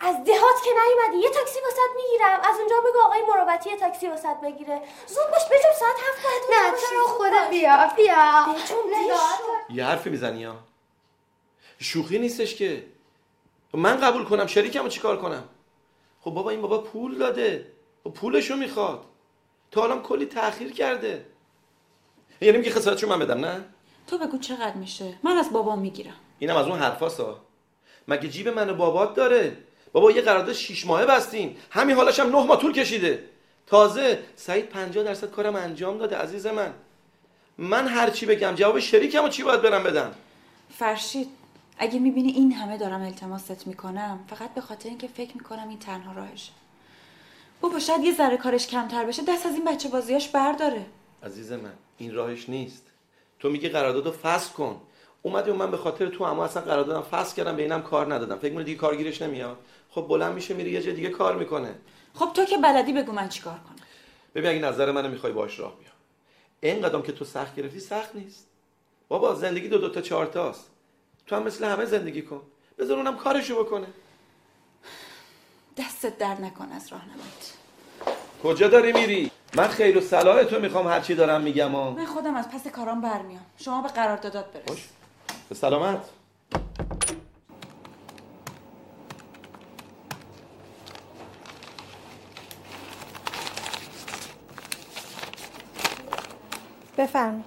از دهات که نیومدی یه تاکسی واسط می‌گیرم. از اونجا بگو آقای مروتی یه تاکسی واسط بگیره. زود باش بجم ساعت هفت باید نه. زود خدا. بیا بیا. یه حرفی می‌زنی ها شوخی نیستش که. من قبول کنم شریکمو چیکار کنم؟ خب بابا این بابا پول داده. و پولشو می‌خواد. تا حالا کلی تاخیر کرده. یعنی میگه خسارتشو من بدم نه؟ تو بگو چقدر میشه. من از بابام می‌گیرم. اینم از اون حرفاسا مگه جیب من و بابات داره؟ بابا یه قرارداد شیش ماهه بستیم. همین حالش هم نه ماه طول کشیده. تازه سعید 50 درصد کارم انجام داده عزیز من. من هر چی بگم جواب شریکم و چی باید برم بدم؟ فرشید اگه می‌بینی این همه دارم التماست می‌کنم فقط به خاطر اینکه فکر می‌کنم این تنها راهشه. بابا شاید یه ذره کارش کمتر بشه دست از این بچه بازیاش برداره. عزیز من این راهش نیست. تو میگی قراردادو فسخ کن. اومدی و من به خاطر تو اما اصلا قرار دادم فصل کردم به اینم کار ندادم. فکر می‌کنی دیگه کارگیرش نمیاد؟ خب بلند میشه میره یه جای دیگه کار می‌کنه. خب تو که بلدی بگو من چیکار کنم. ببین اگه نظر منو می‌خوای باش راه بیا این قدم که تو سخت گرفتی سخت نیست. بابا زندگی دو دو تا چهار تاست. تو هم مثل همه زندگی کن. بذار اونم کارشو بکنه. دستت در نکن از راهنماییت. کجا داری میری؟ من خیر و صلاح تو می‌خوام هر چی دارم میگم ها. من خودم از پس کارام برمیام. شما به قراردادات برس. به سلامت. بفرمایید.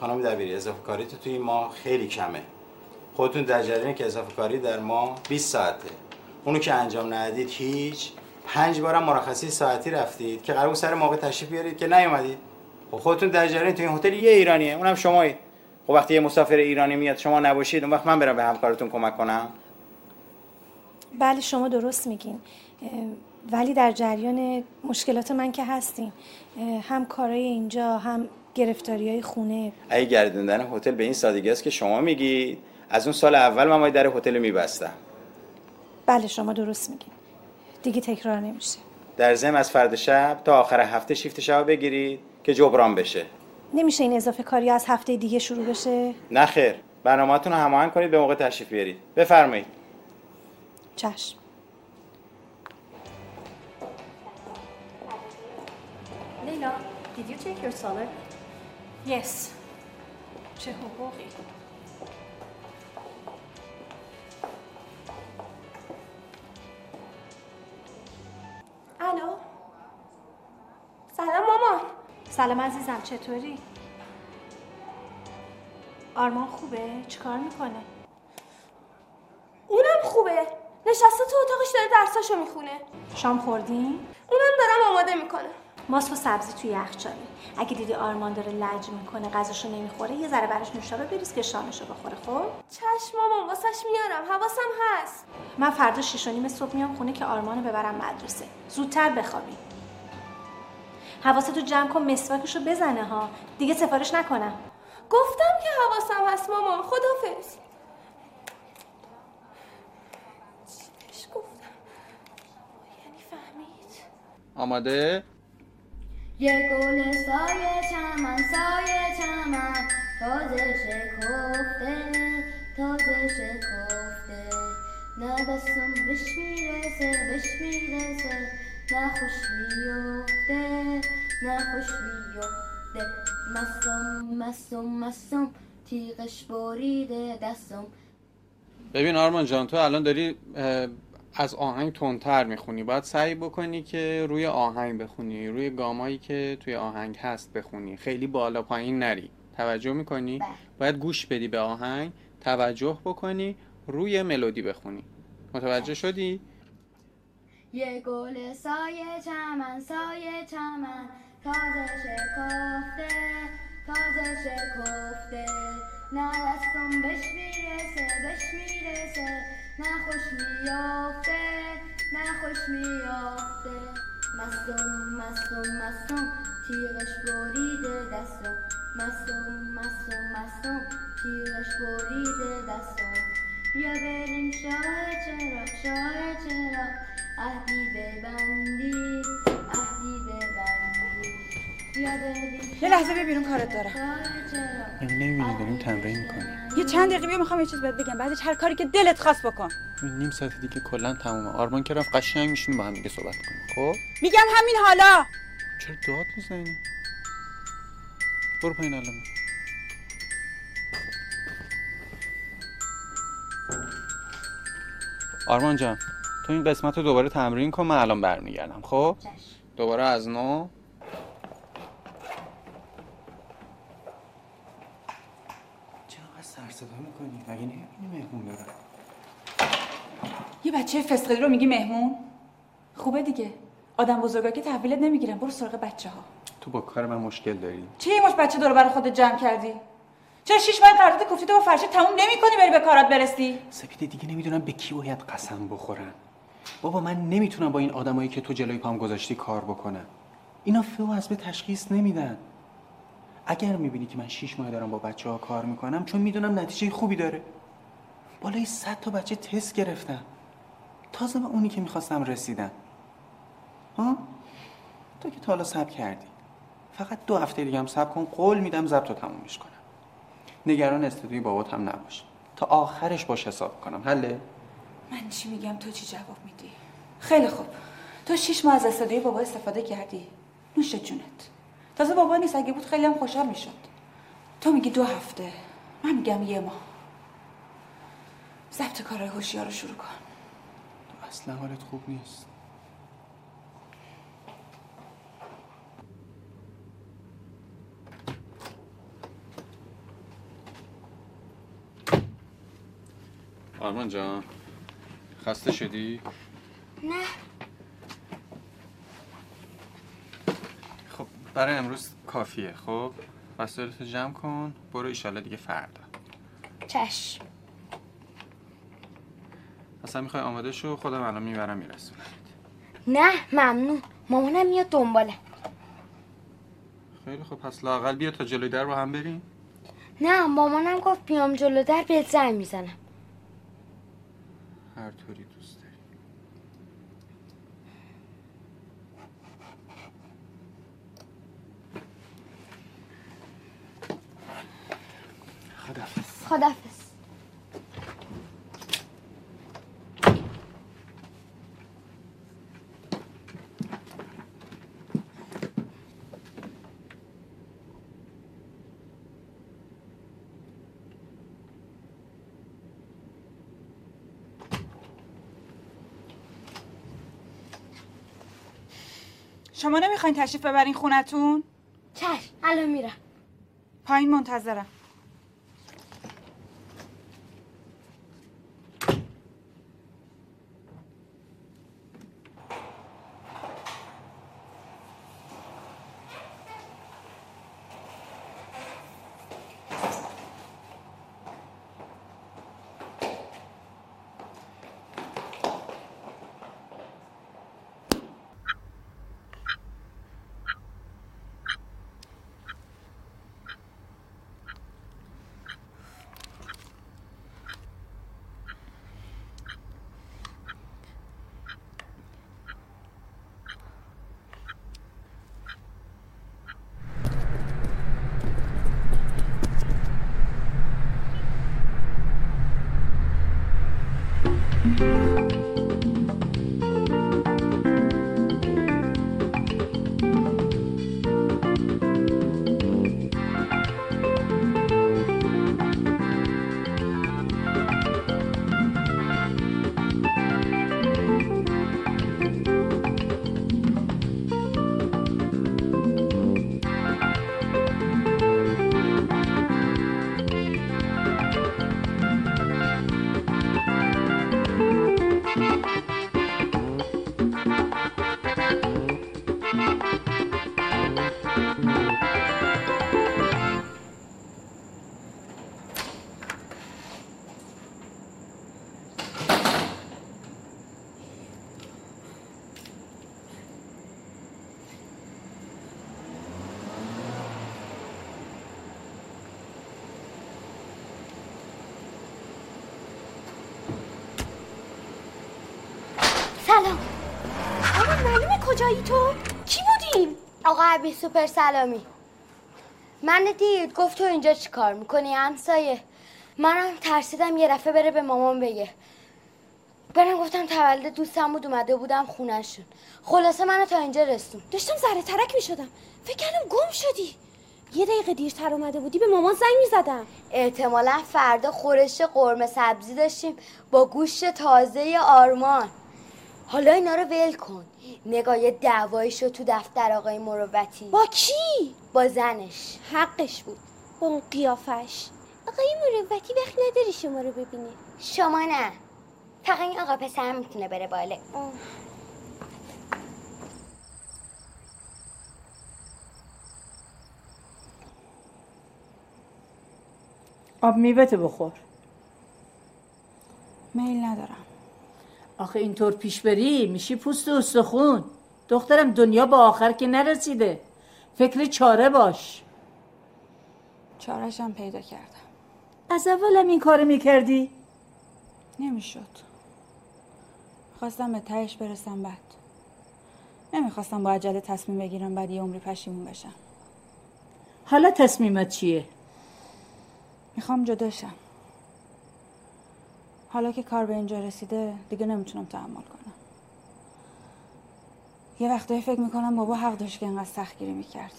خانم دبیری اضافه کاری تو توی این ماه خیلی کمه. خودتون در جریانه که اضافه کاری در ماه 20 ساعته. اونو که انجام ندید هیچ. پنج بارم مرخصی ساعتی رفتید که قرار سر موقع تشریف بیارید که نیومدید. خب خودتون در جریان تو این هتل یه ایرانیه اونم شمایید. خب وقتی یه مسافر ایرانی میاد شما نباشید اون وقت من برم به همکارتون کمک کنم. بله شما درست میگین. ولی در جریان مشکلات من که هستیم اه، هم کارای اینجا هم گرفتاری های خونه. اگه گردوندن هتل به این سادگی است که شما میگید. از اون سال اول من در هتل میبستم. بله شما درست میگین. دیگه تکرار نمیشه. در ضمن از فرد شب تا آخر هفته شیفت شب بگیرید که جبران بشه. نمیشه این اضافه کاری از هفته دیگه شروع بشه؟ نه خیر. برنامه‌تون رو هماهنگ کنید به موقع تشریف بیارید. بفرمایید. چشم. Leila, did you take your salad? Yes. چه حقوقی؟ الو سلام مامان سلام عزیزم چطوری؟ آرمان خوبه؟ چیکار می‌کنه؟ اونم خوبه نشسته تو اتاقش داره درساشو می‌خونه شام خوردین؟ اونم دارم آماده می‌کنه ماست و سبزی توی یخچاله اگه دیدی آرمان داره لج می‌کنه غذاشو نمی‌خوره یه ذره براش نوشابه بریز که شامشو بخوره خب؟ چشم مامان واسش میارم. حواسم هست. من فردا شیش و نیم صبح میام خونه که آرمانو ببرم مدرسه. زودتر بخوابی. حواستو جمع کن مسواکشو بزنه ها. دیگه سفارش نکنم. گفتم که حواسم هست مامان. خدافظ. چی بهش گفتم؟ یعنی فهمید. آماده؟ یه گل سایه چمن سایه چمن. تازه شکفته تازه شکفته. نه دستم بهش می‌رسه بهش می‌رسه. نه خوش میفته نه خوش میفته مستم مستم مستم تیغش بریده دستم. ببین آرمان جان تو الان داری از آهنگ تندتر می‌خونی. باید سعی بکنی که روی آهنگ بخونی روی گامایی که توی آهنگ هست بخونی. خیلی بالا پایین نری. توجه می‌کنی؟ باید گوش بدی به آهنگ توجه بکنی روی ملودی بخونی. متوجه شدی؟ یه گل سایه چمن سایه چمن تازه شکفته تازه شکفته نه دستم بهش می‌رسه بهش می‌رسه. نه خوش میافته نه خوش میافته. مستم مستم مستم تیغش بریده دستم. مستم مستم مستم تیغش بریده دستم. یا بریم شاه چرا شاه چرا عهدی ببندی عهدی یه لحظه بیرون کارت دارم. من نمی‌بینی داریم تمرین می‌کنیم؟ یه چند دقیقه بیا می‌خوام یه چیز بهت بگم. بعدش هر کاری که دلت خواست بکن. نیم ساعت دیگه کلا تمومه. آرمان که رفت قشنگ میشینیم با هم دیگه صحبت کنیم. خب؟ میگم همین حالا. چرا داد می‌زنی؟ برو پایین الان. آرمان جان تو این قسمت رو دوباره تمرین کن من الان برمیگردم. خب؟ دوباره از نو چرا سر صدا می‌کنی؟ مگه نمی‌بینی مهمون داره؟ یه بچه فسقلی رو میگی مهمون؟ خوبه دیگه. آدم بزرگا که تحویلت نمی‌گیرن. برو سراغ بچه ها تو با کار من مشکل داری؟ چه یه مش بچه دور برای خودت جمع کردی؟ چرا شیش ماه قرارداد کوفتی تو با فرشید تموم نمی‌کنی بری به کارات برسی؟ سپیده دیگه نمی‌دونم به کی باید قسم بخورم. بابا من نمی‌تونم با این آدمایی که تو جلوی پام گذاشتی کار بکنم. اینا فه و از به تشخیص نمیدن. اگر می‌بینی که من شیش ماه دارم با بچه ها کار می‌کنم چون می‌دونم نتیجه خوبی داره. بالای صد تا بچه تست گرفتم تازه به اونی که می‌خواستم رسیدم ها؟ تو که تا حالا سب کردی. فقط دو هفته دیگه هم سب کن قول میدم ضبط رو تمومش کنم. نگران استودیوی بابات هم نباش. تا آخرش باش حساب کنم. حله من چی میگم؟ تو چی جواب میدی؟ خیلی خوب. تو شیش ماه از استودیوی بابا استفاده کردی. نوش جونت. تازه بابا نیست اگه بود خیلی هم خوشحال می‌شد. تو میگی دو هفته. من میگم یه ماه. ضبط کارهای هوشیار رو شروع کن. تو اصلا حالت خوب نیست. آرمان جان خسته شدی؟ نه خب برای امروز کافیه خب؟ وسایلتو جمع کن. برو ایشالله دیگه فردا. چشم. اصلا می‌خوای آماده شو خودم الان می‌برم میرسونم نه ممنون. مامانم میاد دنباله. خیلی خب پس لاقل بیا تا جلوی در با هم بریم. نه مامانم گفت بیام جلو در بهت زنگ می‌زنم. هر طوری دوست داری خدافز شما نمی‌خواین تشریف ببرین خونتون؟ چشم الان میرم. پایین منتظرم. کجایی تو؟ کی بودیم؟ آقا عبی سوپر سلامی. من دید گفت تو اینجا چی کار می‌کنی همسایه منم ترسیدم یه دفعه بره به مامان بگه. برم گفتم تولد دوستم بود اومده بودم خونشون خلاصه منو تا اینجا رسون داشتم زره ترک می‌شدم. فکر کردم گم شدی. یه دقیقه دیرتر اومده بودی به مامان زنگ می‌زدم. احتمالا فردا خورش قرمه سبزی داشتیم با گوشت تازه آرمان. حالا اینا رو ول کن. نگاه یه دعوایی شد تو دفتر آقای مروتی. با کی؟ با زنش. حقش بود. با اون قیافش. آقای مروتی وقت نداری شما رو ببینه. شما نه. فقط این آقا پسر می‌تونه بره باله آب میوهتو بخور. میل ندارم. آخه اینطور پیش بری میشی پوست استخون. دخترم دنیا با آخر که نرسیده. فکر چاره باش. چارشم پیدا کردم. از اولم این کارو می‌کردی؟ نمی‌شد. خواستم به تهش برسم بعد. نمی‌خواستم با عجله تصمیم بگیرم بعد یه عمری پشیمون بشم. حالا تصمیمت چیه؟ می‌خوام جداشم حالا که کار به اینجا رسیده دیگه نمی‌تونم تحمل کنم. یه وقتایی فکر می‌کنم بابا حق داشت که انقدر سختگیری می‌کرد.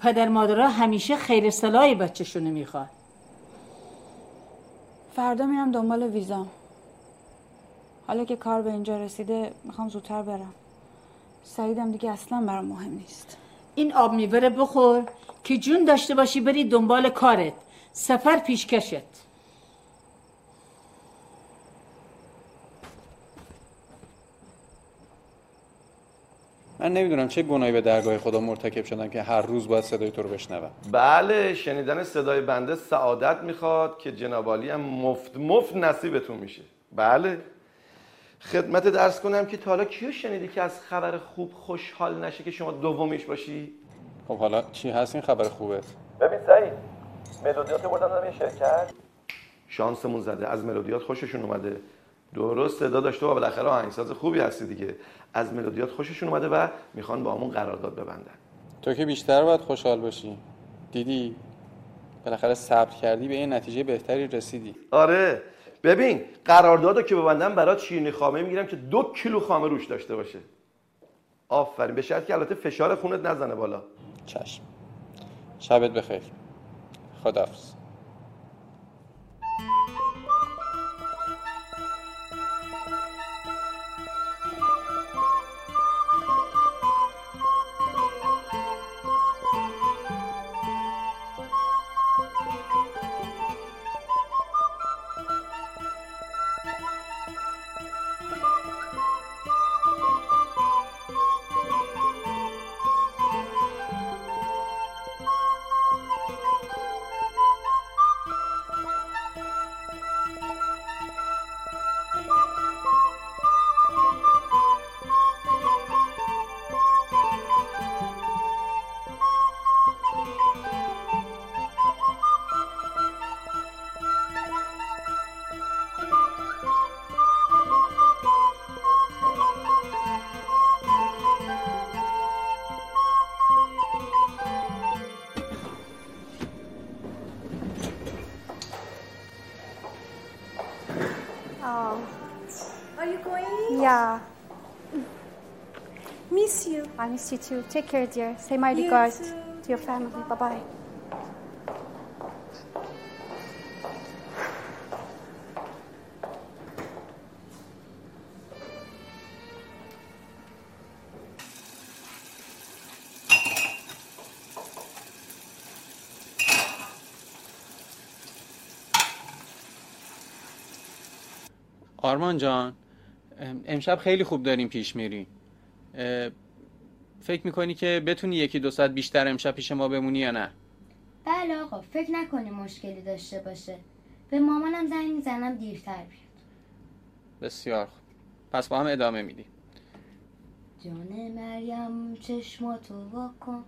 پدر مادرها همیشه خیر صلاحی بچهشونو می‌خواد فردا میرم دنبال ویزام حالا که کار به اینجا رسیده می‌خوام زودتر برم. سعیدم دیگه اصلا برام مهم نیست. این آب میوه بخور که جون داشته باشی بری دنبال کارت. سفر پیشکشت. من نمی‌دونم چه گناهی به درگاه خدا مرتکب شدم که هر روز باید صدای تو رو بشنوم. بله شنیدن صدای بنده سعادت می‌خواد که جنابالی هم مفت مفت نصیبتون میشه. بله. خدمت درس کنم که تا حالا کیو شنیدی که از خبر خوب خوشحال نشه که شما دومیش باشی؟ خب حالا چی هست این خبر خوبت ببین سعید ملودیات بردن یه شرکت. شانسمون زده از ملودیات خوششون اومده. درست صدا داشته و بالاخره آهنگساز خوبی هستی دیگه. از ملودیات خوششون اومده و می‌خوان با همون قرارداد ببندن. تو که بیشتر باید خوشحال باشی. دیدی؟ بالاخره صبر کردی به یه نتیجه بهتری رسیدی. آره. ببین قراردادو که ببندم برات شیرینی خامه می‌گیرم که دو کیلو خامه روش داشته باشه. آفرین. به شرط که البته فشار خونت نزنه بالا. چشم. شبت بخیر. خداحافظ. Miss you too. Take care, dear. Say my You regards too. to your family. Bye bye. آرمان جان ام- امشب خیلی خوب داریم پیش میری اه، فکر می‌کنی که بتونی یکی دو ساعت بیشتر امشب پیش ما بمونی یا نه؟ بله آقا فکر نکنی مشکلی داشته باشه. به مامانم زنگ می‌زنم دیرتر بیاد. بسیار خوب. پس با هم ادامه میدی جان مریم چشماتو واکن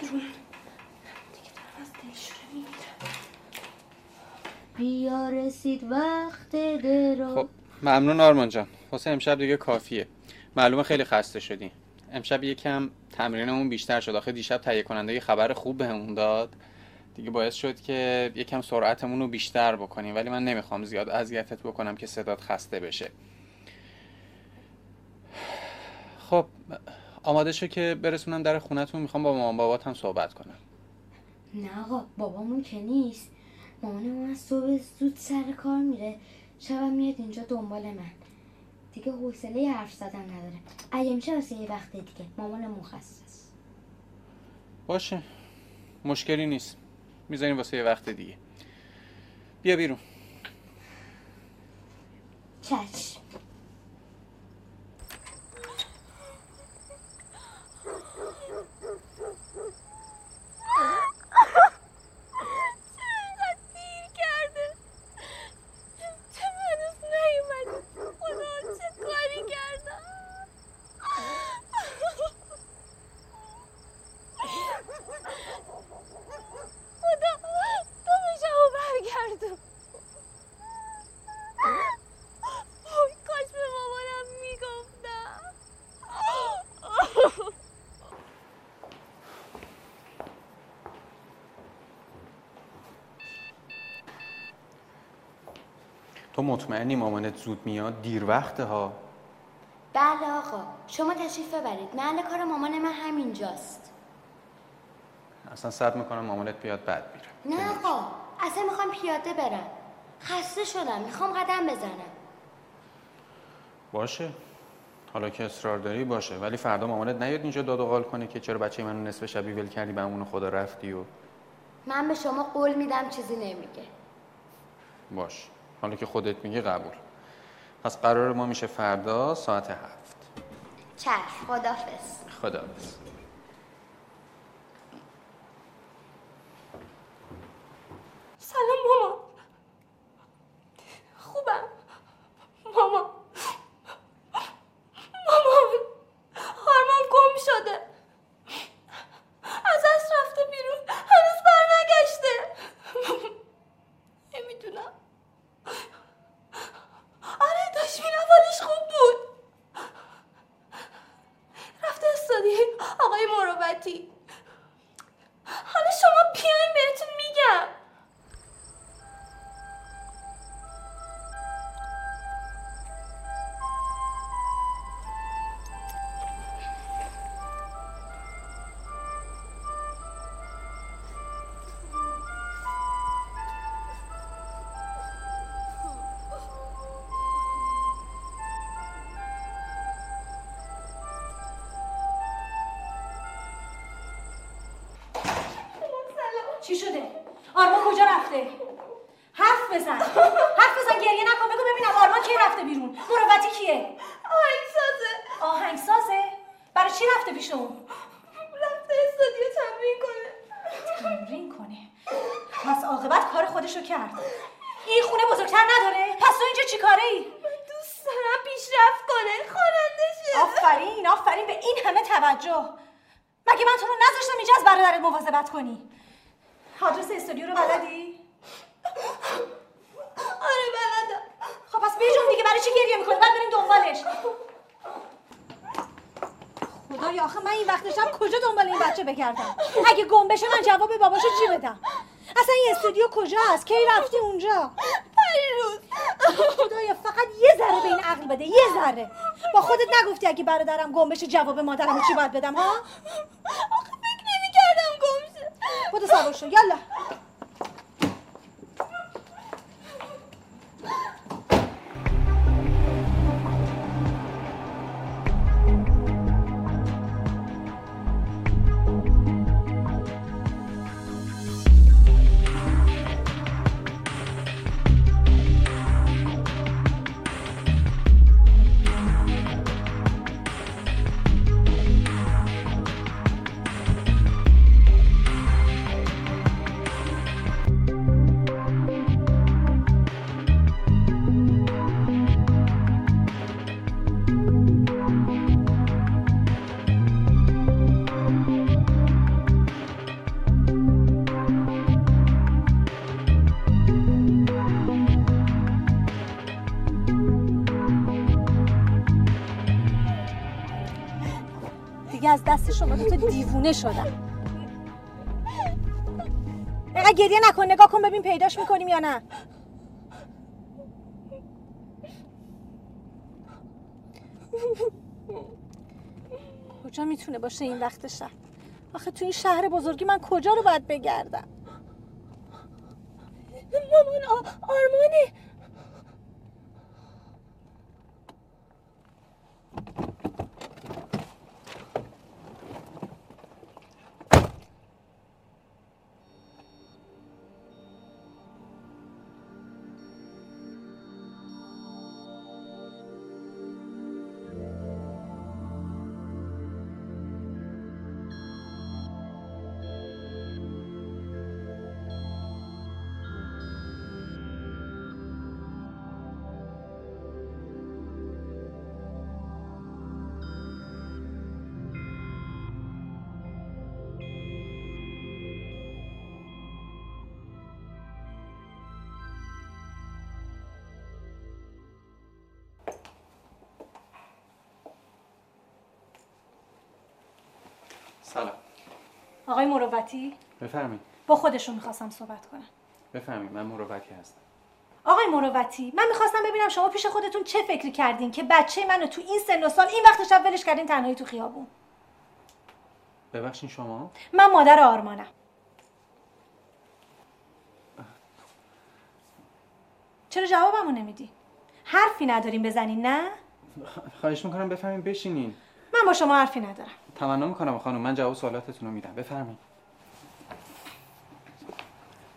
بیرون دیگه دارم از دلشوره میمیرم بیا رسید وقت درو خب ممنون آرمان جان. واسه امشب دیگه کافیه. معلومه خیلی خسته شدی. امشب یکم تمرینمون بیشتر شد. آخه دیشب تهیه کننده یه خبر خوب بهمون داد. دیگه باعث شد که یکم سرعتمون رو بیشتر بکنیم. ولی من نمی‌خوام زیاد اذیتت بکنم که صدات خسته بشه. خب آماده شو که برسونم در خونتون. می‌خوام با مامان بابات هم صحبت کنم. نه آقا بابامون که نیست. مامانمون از صبح زود سر کار میره شبم میاد اینجا دنبال من. دیگه حوصله حرف زدن نداره. اگه میشه واسه یه وقت دیگه. خسته است باشه. مشکلی نیست. می‌ذاریم واسه یه وقت دیگه. بیا بیرون. چشم چقدر دیر کرده چه هنوز نیومدی خدا چه کاری کردم خدا تو میشه برگردون وای کاش به مامانم می‌گفتم تو مطمئنی مامانت زود میاد؟ دیر وقته ها بله آقا. شما تشریف ببرید. محل کار مامان من همینجاست. اصلا صبر می‌کنم مامانت بیاد بعد میره. نه آقا. اصلا می‌خوام پیاده برم. خسته شدم. می‌خوام قدم بزنم. باشه. حالا که اصرار داری باشه. ولی فردا مامانت نیاد اینجا داد و قال کنه که چرا بچه منو نصف شبی ول کردی به امون خدا رفتی و من به شما قول میدم چیزی نمیگه. باش. حالا که خودت میگی قبول. پس قرار ما میشه فردا ساعت هفت. چشم. خدافز خدا کنی. آدرس استودیو رو بلدی؟ آره بلدم. خب پس بیجون دیگه. برای چی گریه می‌کنی؟ بعد بریم دنبالش. خدایا آخه من این وقتشم کجا دنبال این بچه بگردم؟ اگه گم بشه من جواب باباشو چی بدم؟ اصلا این استودیو کجا است کی رفتی اونجا؟ خدایا فقط یه ذره به این عقل بده یه ذره. با خودت نگفتی اگه برادرم گم بشه جواب مادرمو چی باید بدم ها؟ خود دیوونه شدم. اینقدر گریه نکن نگاه کن ببین پیداش می‌کنیم یا نه. کجا می‌تونه باشه این وقت شب؟ آخه تو این شهر بزرگی من کجا رو باید بگردم؟ مامان آرمانه. آقای مروتی؟ بفرمایید. با خودشون می‌خواستم صحبت کنم. بفرمایید من مروتی هستم. آقای مروتی من می‌خواستم ببینم شما پیش خودتون چه فکری کردین که بچه منو تو این سن و سال این وقت شب ولش کردین تنهایی تو خیابون. ببخشید شما؟ من مادر آرمانم. چرا جوابمو نمیدی؟ حرفی نداریم بزنین نه؟ خواهش می‌کنم بفهمین بشینین. من با شما حرفی ندارم. تمنا می‌کنم خانم من جواب سوالاتتون رو میدم. بفرمایید.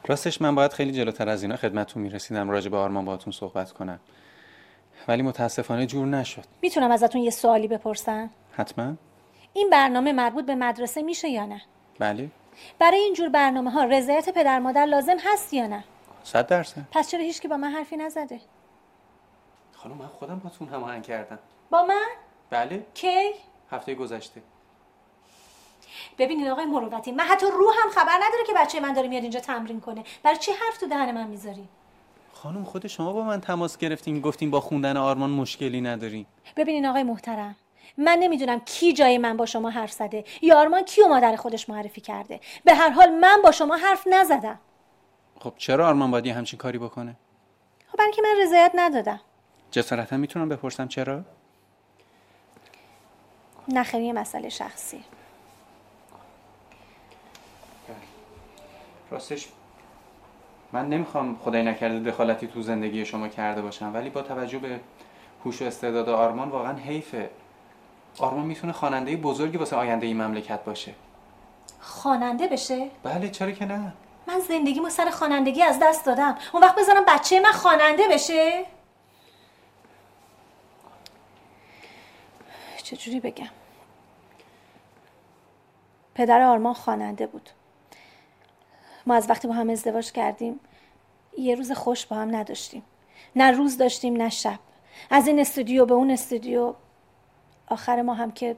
راستش من باید خیلی جلوتر از اینا خدمتتون می‌رسیدم راجع به آرمان باهاتون صحبت کنم. ولی متاسفانه جور نشد. می‌تونم ازتون یه سوالی بپرسم؟ حتما. این برنامه مربوط به مدرسه میشه یا نه؟ بله. برای این جور برنامه ها رضایت پدر مادر لازم هست یا نه؟ صد درصد. پس چرا هیچکی با من حرفی نزده؟ خانم من خودم باتون هماهنگ کردم. با من؟ بله. کی؟ هفته گذشته. ببینید آقای مروتی من حتی رو هم خبر نداره که بچه من داره میاد اینجا تمرین کنه. برای چی حرف تو دهن من می‌ذاری؟ خانم خود شما با من تماس گرفتین گفتین با خوندن آرمان مشکلی ندارین ببینین آقای محترم من نمی‌دونم کی جای من با شما حرف زده. یا آرمان کیو مادر خودش معرفی کرده؟ به هر حال من با شما حرف نزدم. خب چرا آرمان باید یه همچین کاری بکنه؟ خب برای که من رضایت ندادم. جسارتا می‌تونم بپرسم چرا؟ نخیر یه مسئله شخصی. راستش من نمی‌خوام خدای نکرده دخالتی تو زندگی شما کرده باشم ولی با توجه به هوش و استعداد آرمان واقعا حیفه. آرمان می‌تونه خواننده بزرگی واسه آینده این مملکت باشه. خواننده بشه؟ بله چرا که نه؟ من زندگیمو سر خوانندگی از دست دادم. اون وقت بذارم بچه من خواننده بشه؟ چجوری بگم؟ پدر آرمان خواننده بود. ما از وقتی با هم ازدواج کردیم یه روز خوش با هم نداشتیم. نه روز داشتیم نه شب. از این استودیو به اون استودیو. آخر ما هم که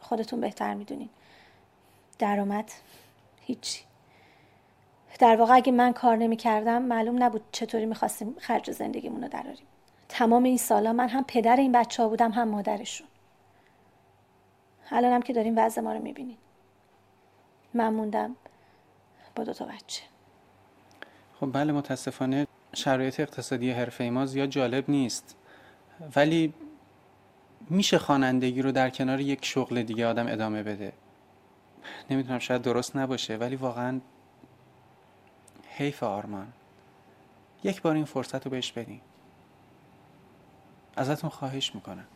خودتون بهتر می‌دونین. درآمد هیچی. در واقع اگه من کار نمی کردم معلوم نبود چطوری می‌خواستیم خرج زندگیمون رو دراریم تمام این سالا من هم پدر این بچه ها بودم هم مادرشون. الان هم که داریم وضع ما رو می‌بینین. من موندم. با دو تا بچه. خب بله متاسفانه شرایط اقتصادی حرفه ما زیاد جالب نیست. ولی میشه خوانندگی رو در کنار یک شغل دیگه آدم ادامه بده. نمی‌دونم شاید درست نباشه ولی واقعا حیف آرمان. یک بار این فرصت رو بهش بدین. ازتون خواهش می‌کنم.